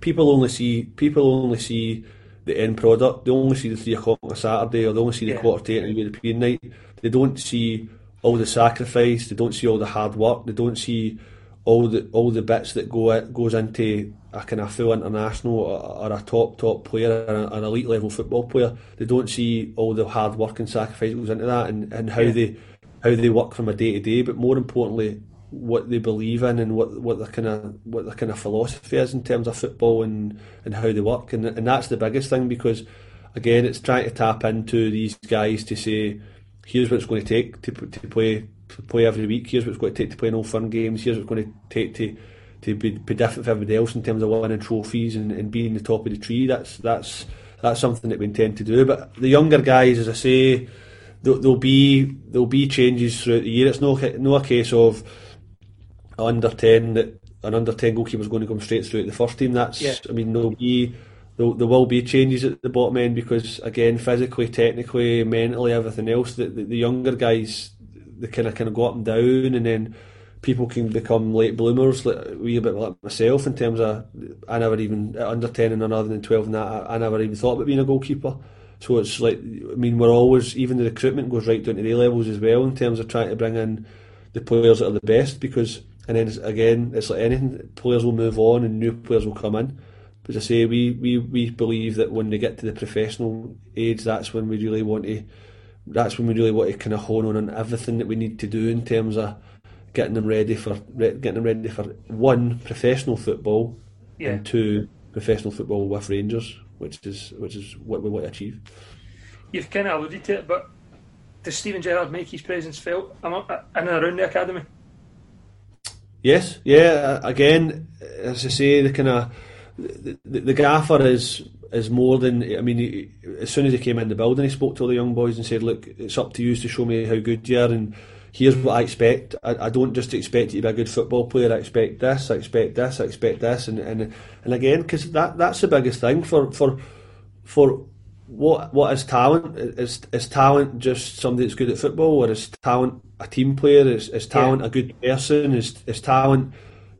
people only see people only see the end product. They only see the three o'clock on a Saturday, or they only see the Yeah. quarter to eight on a European night. They don't see all the sacrifice. They don't see all the hard work. They don't see all the all the bits that go goes into a kind of full international or, or a top top player, or an elite level football player. They don't see all the hard work and sacrifice that goes into that, and, and how Yeah. they how they work from a day to day. But more importantly, what they believe in and what what their kind of what their kind of philosophy is in terms of football and, and how they work, and and that's the biggest thing because again, it's trying to tap into these guys to say, here's what it's going to take to to play to play every week. Here's what it's going to take to play no fun games. Here's what it's going to take to to be, be different for everybody else in terms of winning trophies and, and being the top of the tree. That's that's that's something that we intend to do. But the younger guys, as I say, there'll, there'll be there'll be changes throughout the year. It's no no a case of under ten that an under ten goalkeeper is going to come straight through at the first team. That's Yeah. I mean there'll be there, there will be changes at the bottom end because again physically, technically, mentally, everything else. The, the, the younger guys they kind of kind of go up and down, and then people can become late bloomers. Like, a wee bit like myself in terms of I never even under ten and another than twelve and that I, I never even thought about being a goalkeeper. So it's like I mean we're always even the recruitment goes right down to the levels as well in terms of trying to bring in the players that are the best because and then it's, again it's like anything players will move on and new players will come in. But as I say, we, we, we believe that when they get to the professional age, that's when we really want to. That's when we really want to kind of hone on on everything that we need to do in terms of getting them ready for re- getting them ready for one professional football Yeah. and two professional football with Rangers, which is which is what we want to achieve. You've kind of alluded to it, but does Steven Gerrard make his presence felt in and around the academy? Yes, yeah. Again, as I say, the kind of the, the, gaffer is is more than. I mean, he, as soon as he came in the building, he spoke to all the young boys and said, "Look, it's up to you to show me how good you are, and here's what I expect. I, I don't just expect you to be a good football player. I expect this. I expect this. I expect this." And and and again, because that that's the biggest thing for for for what what is talent? Is is talent just somebody that's good at football, or is talent a team player? Is is talent a good person? Is is talent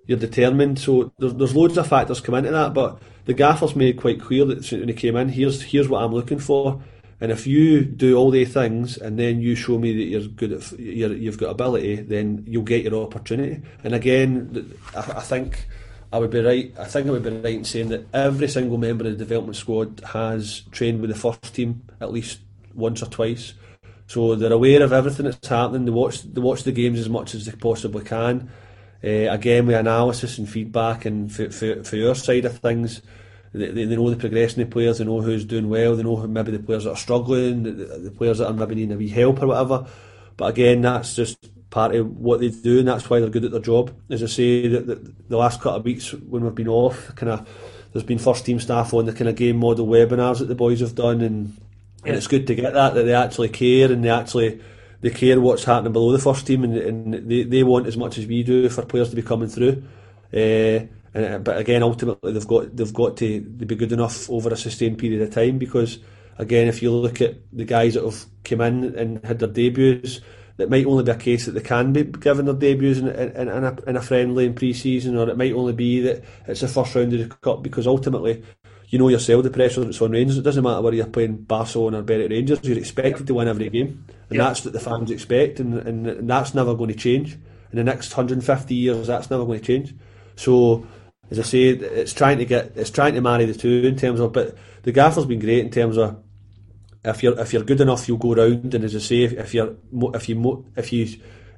you're determined? So there's there's loads of factors come into that, but the gaffer's made quite clear that when he came in, here's here's what I'm looking for. And if you do all the things and then you show me that you're good at you're, you've got ability, then you'll get your opportunity. And again, I, I think I would be right. I think I would be right in saying that every single member of the development squad has trained with the first team at least once or twice. So they're aware of everything that's happening. They watch they watch the games as much as they possibly can. Uh, again, with analysis and feedback, and for, for, for your side of things, they, they know the progression of players. They know who's doing well. They know who, maybe the players that are struggling, the, the players that are maybe needing a wee help or whatever. But again, that's just part of what they do, and that's why they're good at their job. As I say, the, the, the last couple of weeks when we've been off, kind of, there's been first team staff on the kind of game model webinars that the boys have done, and and it's good to get that that they actually care and they actually they care what's happening below the first team, and, and they, they want as much as we do for players to be coming through. Uh, and, but again, ultimately, they've got they've got to, to be good enough over a sustained period of time because again, if you look at the guys that have come in and had their debuts, it might only be a case that they can be given their debuts in, in, in, a, in a friendly in pre-season, or it might only be that it's the first round of the cup because ultimately. You know yourself the pressure that's on Rangers. It doesn't matter whether you're playing Barcelona or Berwick Rangers. You're expected to win every game, and that's what the fans expect, and, and, and that's never going to change. In the next 150 years, that's never going to change. So, as I say, it's trying to get, it's trying to marry the two in terms of. But the gaffer's been great in terms of if you're if you're good enough, you'll go round. And as I say, if, if you're if you if you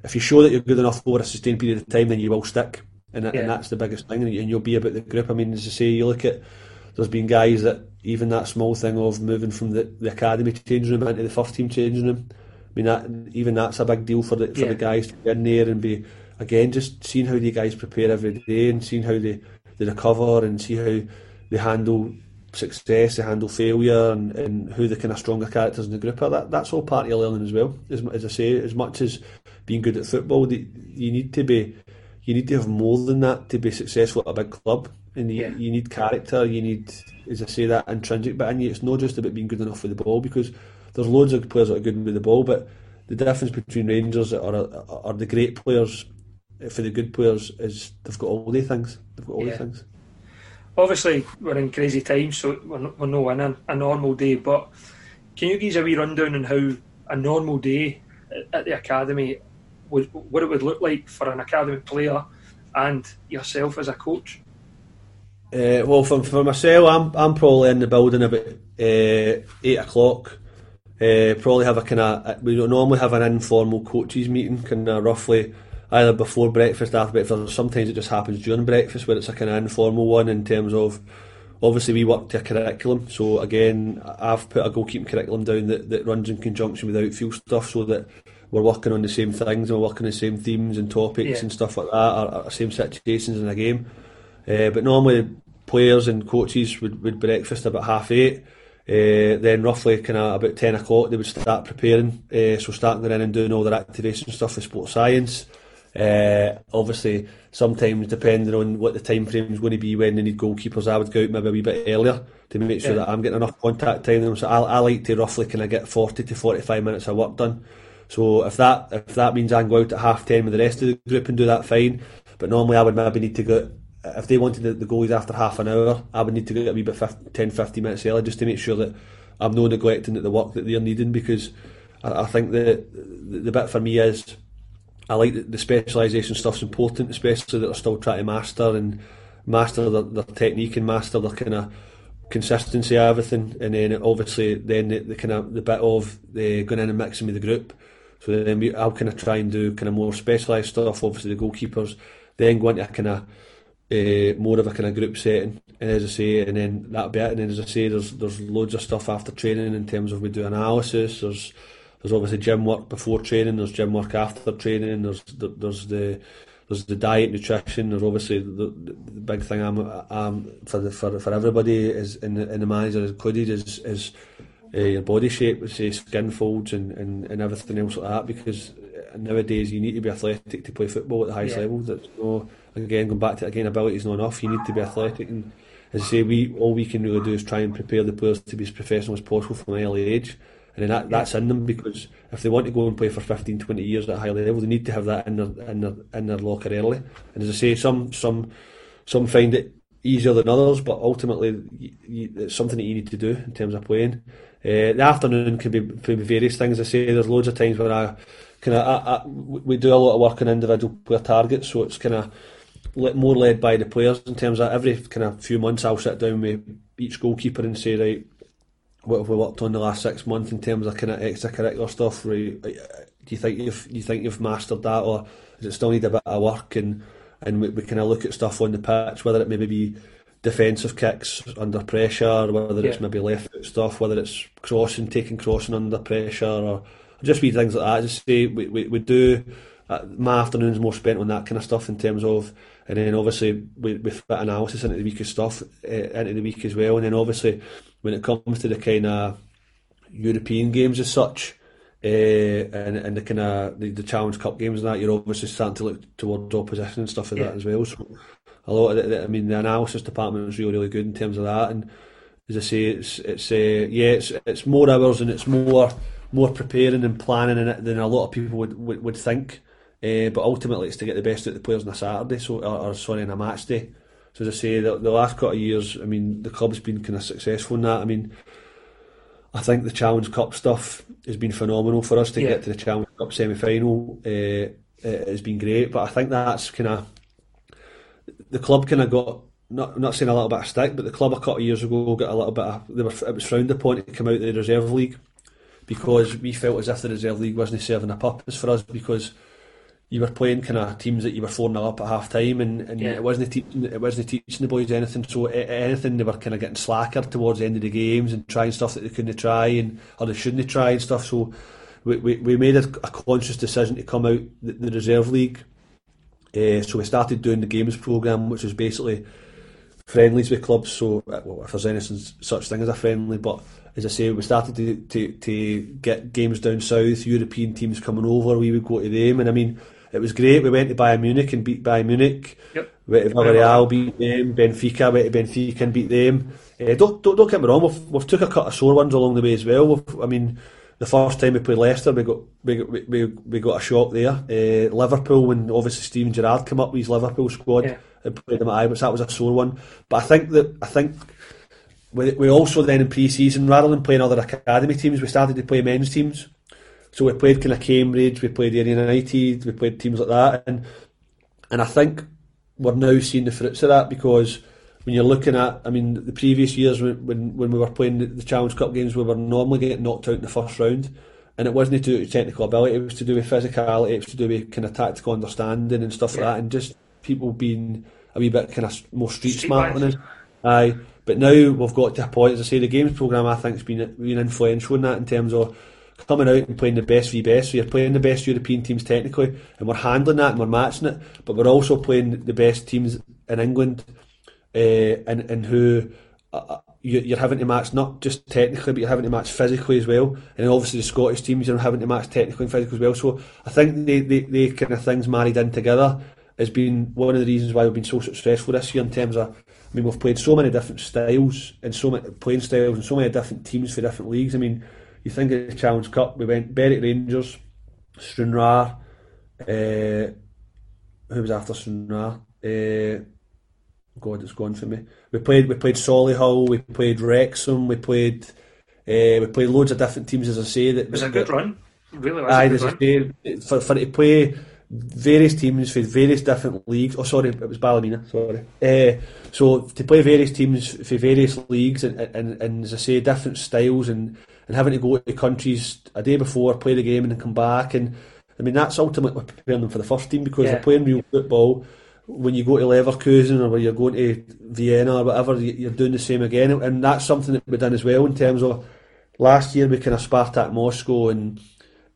if you show that you're good enough over a sustained period of time, then you will stick, and, Yeah. and that's the biggest thing. And you- and you'll be about the group. I mean, as I say, you look at there's been guys that even that small thing of moving from the, the academy changing room into the first team changing room I mean, that, even that's a big deal for the for Yeah. the guys to be in there and be again just seeing how the guys prepare every day and seeing how they, they recover and see how they handle success, they handle failure, and, and who the kind of stronger characters in the group are. That that's all part of your learning as well. As, as I say, as much as being good at football, the, you need to be you need to have more than that to be successful at a big club. And you, Yeah. you need character. You need, as I say, that intrinsic bit in you. It's not just about being good enough with the ball because there's loads of players that are good with the ball, but the difference between Rangers that are are the great players for the good players is they've got all the things. They've got all Yeah. the things. Obviously, we're in crazy times, so we're not, we're winning a normal day. But can you give us a wee rundown on how a normal day at the academy would what it would look like for an academy player and yourself as a coach? Uh, well, for, for myself, I'm I'm probably in the building about uh, eight o'clock. Uh, probably have a kind of we normally have an informal coaches meeting, kind of roughly either before breakfast, after breakfast. Sometimes it just happens during breakfast, where it's a kind of informal one in terms of obviously we work to a curriculum. So again, I've put a goalkeeping curriculum down that, that runs in conjunction with outfield stuff, so that we're working on the same things and we're working on the same themes and topics Yeah. and stuff like that, or, or same situations in a game. Uh, but normally players and coaches would, would breakfast about half eight. Uh, then roughly kind of about 10 o'clock they would start preparing, uh, so starting in and doing all their activation stuff with sports science. Uh, obviously, sometimes depending on what the time frame is going to be when they need goalkeepers, I would go out maybe a wee bit earlier to make sure Yeah. that I'm getting enough contact time. So I, I like to roughly kind of get 40 to 45 minutes of work done. So if that if that means I can go out at half 10 with the rest of the group and do that, fine. But normally I would maybe need to go, if they wanted the, the goalies after half an hour, I would need to go a wee bit 15, 10, 15 minutes earlier just to make sure that I'm not neglecting the work that they're needing because I, I think the, the the bit for me is I like the, the specialisation stuff's important, especially that they're still trying to master and master their, their technique and master their kind of consistency of everything. And then obviously then the, the kind of the bit of the going in and mixing with the group. So then we, I'll kind of try and do kind of more specialised stuff. Obviously the goalkeepers, then go into a kind of uh, more of a kind of group setting. And as I say, and then that bit, and then as I say, there's there's loads of stuff after training in terms of we do analysis. There's there's obviously gym work before training. There's gym work after training. There's there- there's the there's the diet, nutrition. There's obviously the, the, big thing I'm, I'm for the, for for everybody is in the, in the manager included is is uh, your body shape, say skin folds and, and, and everything else like that. Because nowadays you need to be athletic to play football at the highest Yeah. level. That's no again going back to again, ability is not enough. You need to be athletic and. As I say, we all we can really do is try and prepare the players to be as professional as possible from an early age. And then that, that's in them because if they want to go and play for 15, 20 years at a high level, they need to have that in their in their in their locker early. And as I say, some some some find it easier than others, but ultimately it's something that you need to do in terms of playing. Uh, the afternoon can be, can be various things. I say there's loads of times where I kind of we do a lot of work on individual player targets, so it's kind of more led by the players in terms of every kind of few months I'll sit down with each goalkeeper and say right what have we worked on the last six months in terms of kind of extracurricular stuff? Right, do you think you've you think you've mastered that or does it still need a bit of work? And and we, we kind of look at stuff on the pitch whether it maybe be defensive kicks under pressure whether it's maybe left foot stuff whether it's crossing taking crossing under pressure or just wee things like that. Just say we, we, we do uh, my afternoon's more spent on that kind of stuff in terms of and then obviously we, we fit analysis into the week of stuff uh, into the week as well. And then obviously when it comes to the kind of European games as such uh, and, and the kind of the, the Challenge Cup games and that you're obviously starting to look towards opposition and stuff like Yeah. that as well so a lot of the, I mean the analysis department is really really good in terms of that and as I say it's it's uh, yeah it's it's more hours and it's more more preparing and planning in it than a lot of people would would, would think uh, but ultimately it's to get the best out of the players on a Saturday so or, or sorry on a match day so as I say the, the last couple of years I mean the club's been kind of successful in that I mean I think the Challenge Cup stuff has been phenomenal for us to Yeah. get to the Challenge Cup semi final. Uh, it has been great, but I think that's kind of the club kind of got not not saying a little bit of stick, but the club a couple of years ago got a little bit of they were it was frowned upon to come out of the reserve league because we felt as if the reserve league wasn't serving a purpose for us because you were playing kind of teams that you were 4 0 up at half time and, and Yeah. it wasn't teaching it wasn't teaching the boys anything so anything they were kind of getting slacker towards the end of the games and trying stuff that they couldn't try and or they shouldn't try and stuff so we, we, we made a, a conscious decision to come out the, the reserve league. Uh, so we started doing the games program, which was basically friendlies with clubs. So, uh, well, if there's any such thing as a friendly, but as I say, we started to, to, to get games down south, European teams coming over, we would go to them. And I mean, it was great. We went to Bayern Munich and beat Bayern Munich. Yep. Went to Villarreal, beat them. Benfica, went to Benfica and beat them. Uh, don't, don't, don't get me wrong, we've, we've took a cut of sore ones along the way as well. We've, I mean, the first time we played Leicester, we got we we, we got a shock there. Uh, Liverpool, when obviously Steven Gerrard came up with his Liverpool squad yeah. and played them at Ibrox, that was a sore one. But I think that I think we, we also then in pre-season, rather than playing other academy teams, we started to play men's teams. So we played kind of Cambridge, we played Ayr United, we played teams like that, and and I think we're now seeing the fruits of that because when you're looking at, I mean, the previous years when when, we were playing the Challenge Cup games, we were normally getting knocked out in the first round, and it wasn't to do with technical ability; it was to do with physicality, it was to do with kind of tactical understanding and stuff yeah. like that, and just people being a wee bit kind of more street, street smart than us. Aye, but now we've got to a point, as I say, the games program I think has been been influential in that in terms of coming out and playing the best v best. So you're playing the best European teams technically, and we're handling that and we're matching it. But we're also playing the best teams in England, uh, and and who uh, uh you're having to match not just technically, but you're having to match physically as well. And obviously the Scottish teams are having to match technically and physically as well. So I think they, they kind of things married in together has been one of the reasons why we've been so successful this year in terms of. I mean, we've played so many different styles and so many playing styles and so many different teams for different leagues. I mean, you think of the Challenge Cup, we went Berwick Rangers, Stranraer, uh, who was after Stranraer? Uh, God, it's gone for me. We played we played Solihull, we played Wrexham, we played uh, we played loads of different teams. As I say, that it was a good run. Really, was aye, a good run. Say, for for to play various teams for various different leagues. Oh, sorry, it was Ballymena. Sorry. Uh, so to play various teams for various leagues and, and, and as I say, different styles and and having to go to countries a day before, play the game, and then come back. And I mean, that's ultimately preparing them for the first team because yeah. they're playing real football. When you go to Leverkusen or when you're going to Vienna or whatever, you're doing the same again. And that's something that we've done as well in terms of last year we kind of Spartak Moscow and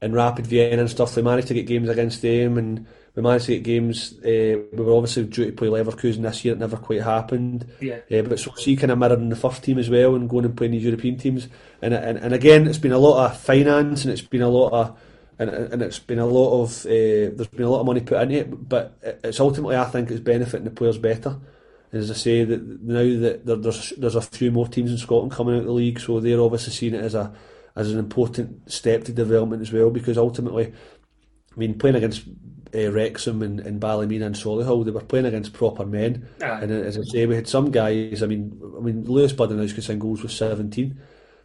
and Rapid Vienna and stuff. We managed to get games against them and we managed to get games. Uh, we were obviously due to play Leverkusen this year. It never quite happened. Yeah. Uh, but so see, kind of mirroring the first team as well and going and playing these European teams. And, and and again, it's been a lot of finance and it's been a lot of and and it's been a lot of uh, there's been a lot of money put into it. But it's ultimately, I think, it's benefiting the players better. And as I say, that now that there's there's a few more teams in Scotland coming out of the league, so they're obviously seeing it as a as an important step to development as well. Because ultimately, I mean, playing against uh, Wrexham and, and Ballymena and Solihull, they were playing against proper men. Ah. And as I say, we had some guys. I mean, I mean, Lewis Budinauckas could sing goals with seventeen.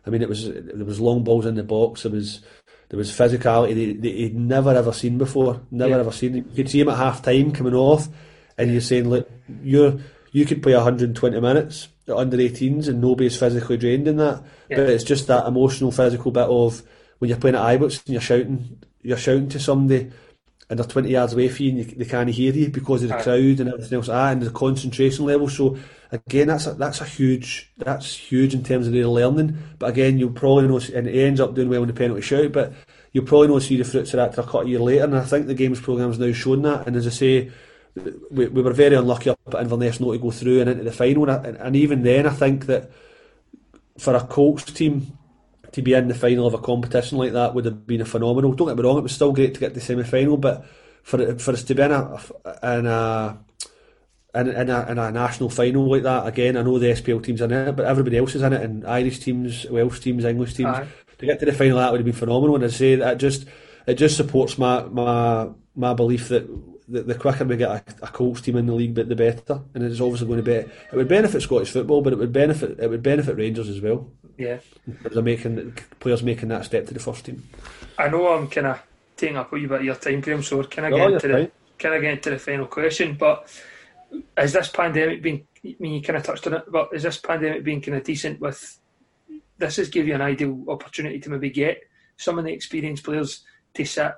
I mean, it was there was long balls in the box. There was there was physicality that, he'd never ever seen before. Never yeah. ever seen. You could see him at half time coming off, and you're saying, look, you're you could play 120 minutes at under 18s and nobody's physically drained in that. Yeah. But it's just that emotional, physical bit of when you're playing at Ibrox and you're shouting, you're shouting to somebody and they're 20 yards away from you and you, they can't hear you because of the crowd and everything else. Ah, and the concentration level. So again that's a, that's a huge that's huge in terms of their learning. But again you'll probably know and he ends up doing well in the penalty shout but you'll probably not see the fruits of that till a couple of years later. And I think the games programme's now shown that. And as I say we, we were very unlucky up at Inverness not to go through and into the final. And, and even then I think that for a Colts team to be in the final of a competition like that would have been a phenomenal. Don't get me wrong, it was still great to get to the semi final, but for for us to be in a in a in, in, a, in a national final like that again, I know the SPL teams are in it, but everybody else is in it, and Irish teams, Welsh teams, English teams. Aye. To get to the final, that would have been phenomenal. And I say that just it just supports my my my belief that the, the quicker we get a, a Colts team in the league, but the better. And it's obviously going to be it would benefit Scottish football, but it would benefit it would benefit Rangers as well. Yeah, they're making players making that step to the first team. I know I'm kind of taking up a wee bit of your time, Graeme. So can I get into the can I get into the final question? But has this pandemic been? I mean, you kind of touched on it, but is this pandemic being kind of decent? With this has give you an ideal opportunity to maybe get some of the experienced players to sit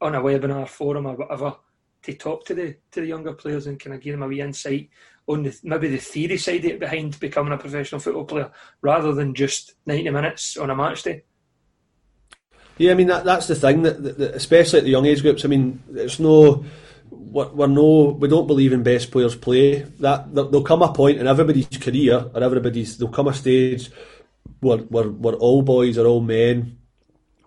on a webinar forum or whatever to talk to the to the younger players and kind of give them a wee insight on the, maybe the theory side of it behind becoming a professional football player rather than just 90 minutes on a match day? Yeah, I mean that, that's the thing that, that, that, especially at the young age groups. I mean, it's no, we're, we're no, we don't believe in best players play. That there'll come a point in everybody's career or everybody's there'll come a stage where where, where all boys or all men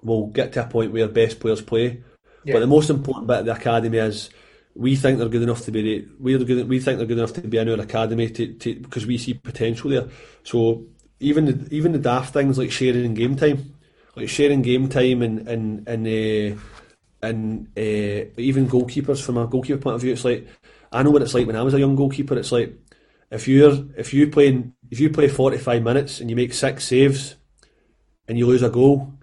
will get to a point where best players play. Yeah. But the most important bit of the academy is we think they're good enough to be we good, we think they're good enough to be in our academy to, to because we see potential there. So even the, even the daft things like sharing game time, like sharing game time and and and uh, and uh, even goalkeepers from a goalkeeper point of view, it's like I know what it's like when I was a young goalkeeper. It's like if you're if you play if you play forty five minutes and you make six saves and you lose a goal,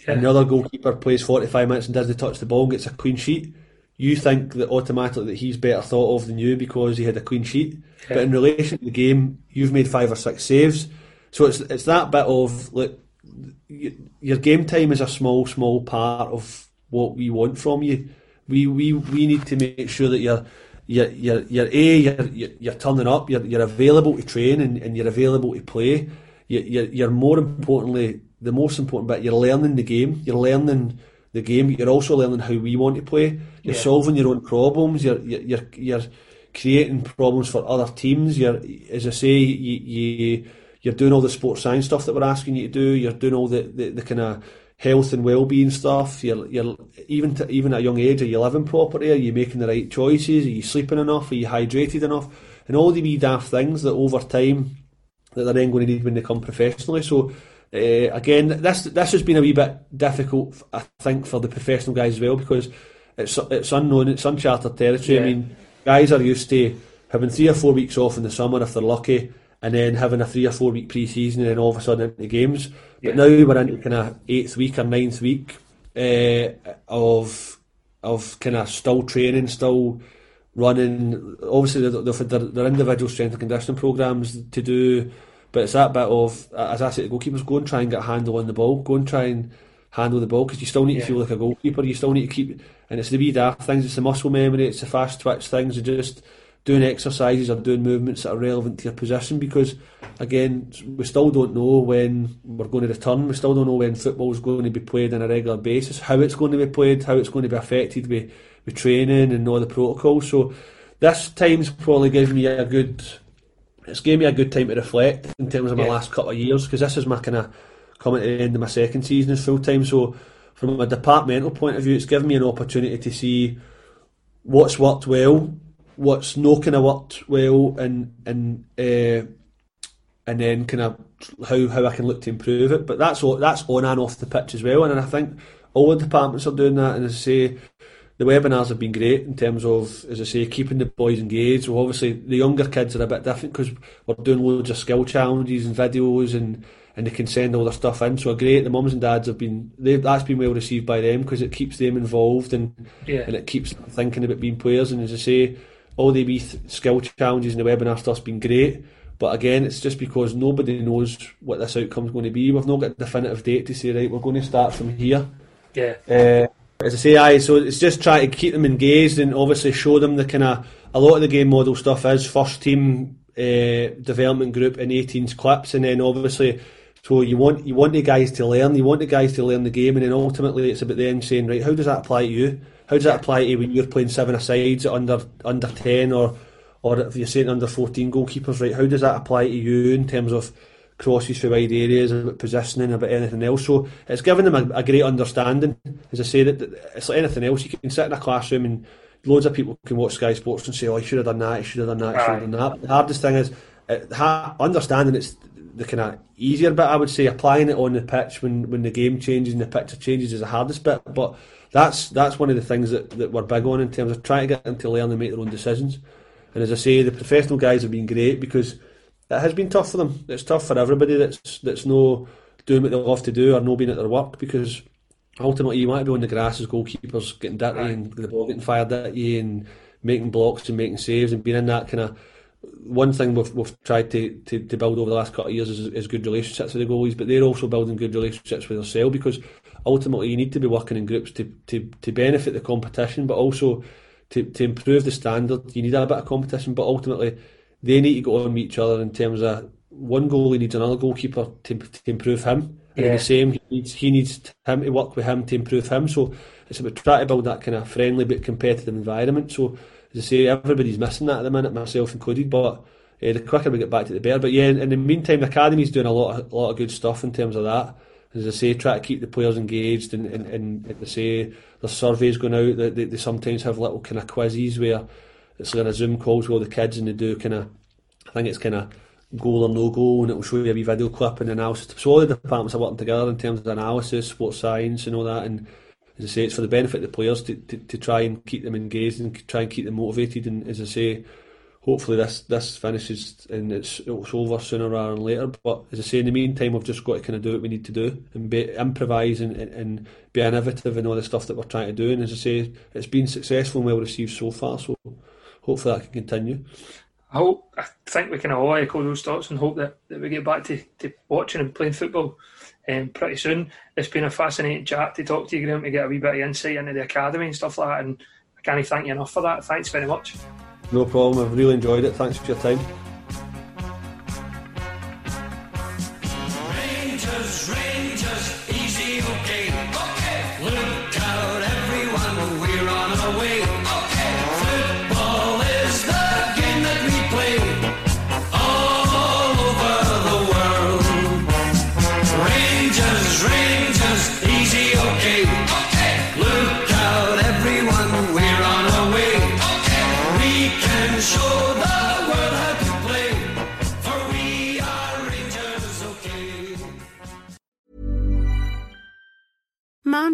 yeah. and the other goalkeeper plays forty five minutes and doesn't touch the ball and gets a clean sheet you think that automatically that he's better thought of than you because he had a clean sheet. But in relation to the game, you've made five or six saves. So it's it's that bit of like your game time is a small, small part of what we want from you. We we, we need to make sure that you're you're you're, you're a you're, you're turning up. You're you're available to train and, and you're available to play. You, you're you're more importantly the most important bit. You're learning the game. You're learning the game. You're also learning how we want to play. You're yeah. solving your own problems. You're you're you're creating problems for other teams. You're, as I say, you, you you're doing all the sports science stuff that we're asking you to do. You're doing all the, the, the kind of health and well-being stuff. You're you're even to, even at a young age. Are you living properly? Are you making the right choices? Are you sleeping enough? Are you hydrated enough? And all the wee daft things that over time that they're then going to need when they come professionally. So uh, again, this this has been a wee bit difficult, I think, for the professional guys as well because it's it's unknown, it's uncharted territory. Yeah. I mean, guys are used to having three or four weeks off in the summer if they're lucky, and then having a three or four week pre-season, and then all of a sudden into games. Yeah. But now we're into kind of eighth week or ninth week uh, of of kind of still training, still running. Obviously, they've had their, their individual strength and conditioning programs to do but it's that bit of, as I said, the goalkeepers go and try and get a handle on the ball, go and try and handle the ball because you still need yeah. to feel like a goalkeeper. You still need to keep, and it's the wee daft things. It's the muscle memory. It's the fast twitch things. Are just doing exercises or doing movements that are relevant to your position. Because again, we still don't know when we're going to return. We still don't know when football is going to be played on a regular basis. How it's going to be played. How it's going to be affected with with training and all the protocols. So this time's probably given me a good it's gave me a good time to reflect in terms of my yeah. last couple of years because this is my kind of coming to the end of my second season as full time. So from a departmental point of view, it's given me an opportunity to see what's worked well, what's not kind of worked well, and and uh, and then kind of how how I can look to improve it. But that's that's on and off the pitch as well, and I think all the departments are doing that. And as I say, the webinars have been great in terms of, as I say, keeping the boys engaged. Well, obviously, the younger kids are a bit different because we're doing loads of skill challenges and videos, and, and they can send all their stuff in. So great. The mums and dads have been that's been well received by them because it keeps them involved and yeah. and it keeps them thinking about being players. And as I say, all the wee skill challenges and the webinar stuff's been great. But again, it's just because nobody knows what this outcome's going to be. We've not got a definitive date to say, right, we're going to start from here. Yeah. Uh, as I say, aye, so it's just trying to keep them engaged and obviously show them the kind of a lot of the game model stuff is first team uh, development group in 18s clips, and then obviously, so you want you want the guys to learn, you want the guys to learn the game, and then ultimately it's about then saying, right, how does that apply to you? How does that apply to you when you're playing seven asides under under ten or or if you're saying under 14 goalkeepers, right? How does that apply to you in terms of crosses for wide areas, about positioning, about anything else. So it's given them a, a great understanding. As I say, that it's like anything else. You can sit in a classroom and loads of people can watch Sky Sports and say, "Oh, I should have done that. I should have done that. I should have done that." the hardest thing is ha- understanding it's the kind of easier bit. I would say applying it on the pitch when, when the game changes and the picture changes is the hardest bit. But that's that's one of the things that, that we're big on in terms of trying to get them to learn and make their own decisions. And as I say, the professional guys have been great because it has been tough for them. It's tough for everybody that's that's no doing what they love to do or no being at their work because ultimately you might be on the grass as goalkeepers getting dirty right. and the ball getting fired at you and making blocks and making saves and being in that kind of one thing we've, we've tried to, to, to build over the last couple of years is, is good relationships with the goalies, but they're also building good relationships with themselves because ultimately you need to be working in groups to, to, to benefit the competition, but also to, to improve the standard. You need a bit of competition, but ultimately they need to go on with each other in terms of one goalie needs another goalkeeper to, to improve him, yeah. the same. He needs he needs him to work with him to improve him. So it's about trying to build that kind of friendly but competitive environment. So as I say, everybody's missing that at the minute, myself included. But uh, the quicker we get back to the bear. But yeah, in, in the meantime, the academy's doing a lot of, a lot of good stuff in terms of that. As I say, try to keep the players engaged, and, and, and, and they say there's surveys going out that they, they sometimes have little kind of quizzes where it's like a Zoom calls with all the kids and they do kind of, I think it's kind of goal or no goal, and it'll show you a wee video clip and analysis. So all the departments are working together in terms of analysis, sports science, and all that. And as I say, it's for the benefit of the players to, to, to try and keep them engaged and try and keep them motivated. And as I say, hopefully this this finishes and it's it's over sooner rather than later. But as I say, in the meantime, we've just got to kind of do what we need to do and be, improvise and, and, and be innovative in all the stuff that we're trying to do. And as I say, it's been successful and well received so far. So hopefully that can continue. I hope I think we can all echo those thoughts and hope that, that we get back to, to watching and playing football um, pretty soon. It's been a fascinating chat to talk to you, Graeme, to get a wee bit of insight into the academy and stuff like that. And I can't thank you enough for that. Thanks very much. No problem. I've really enjoyed it. Thanks for your time.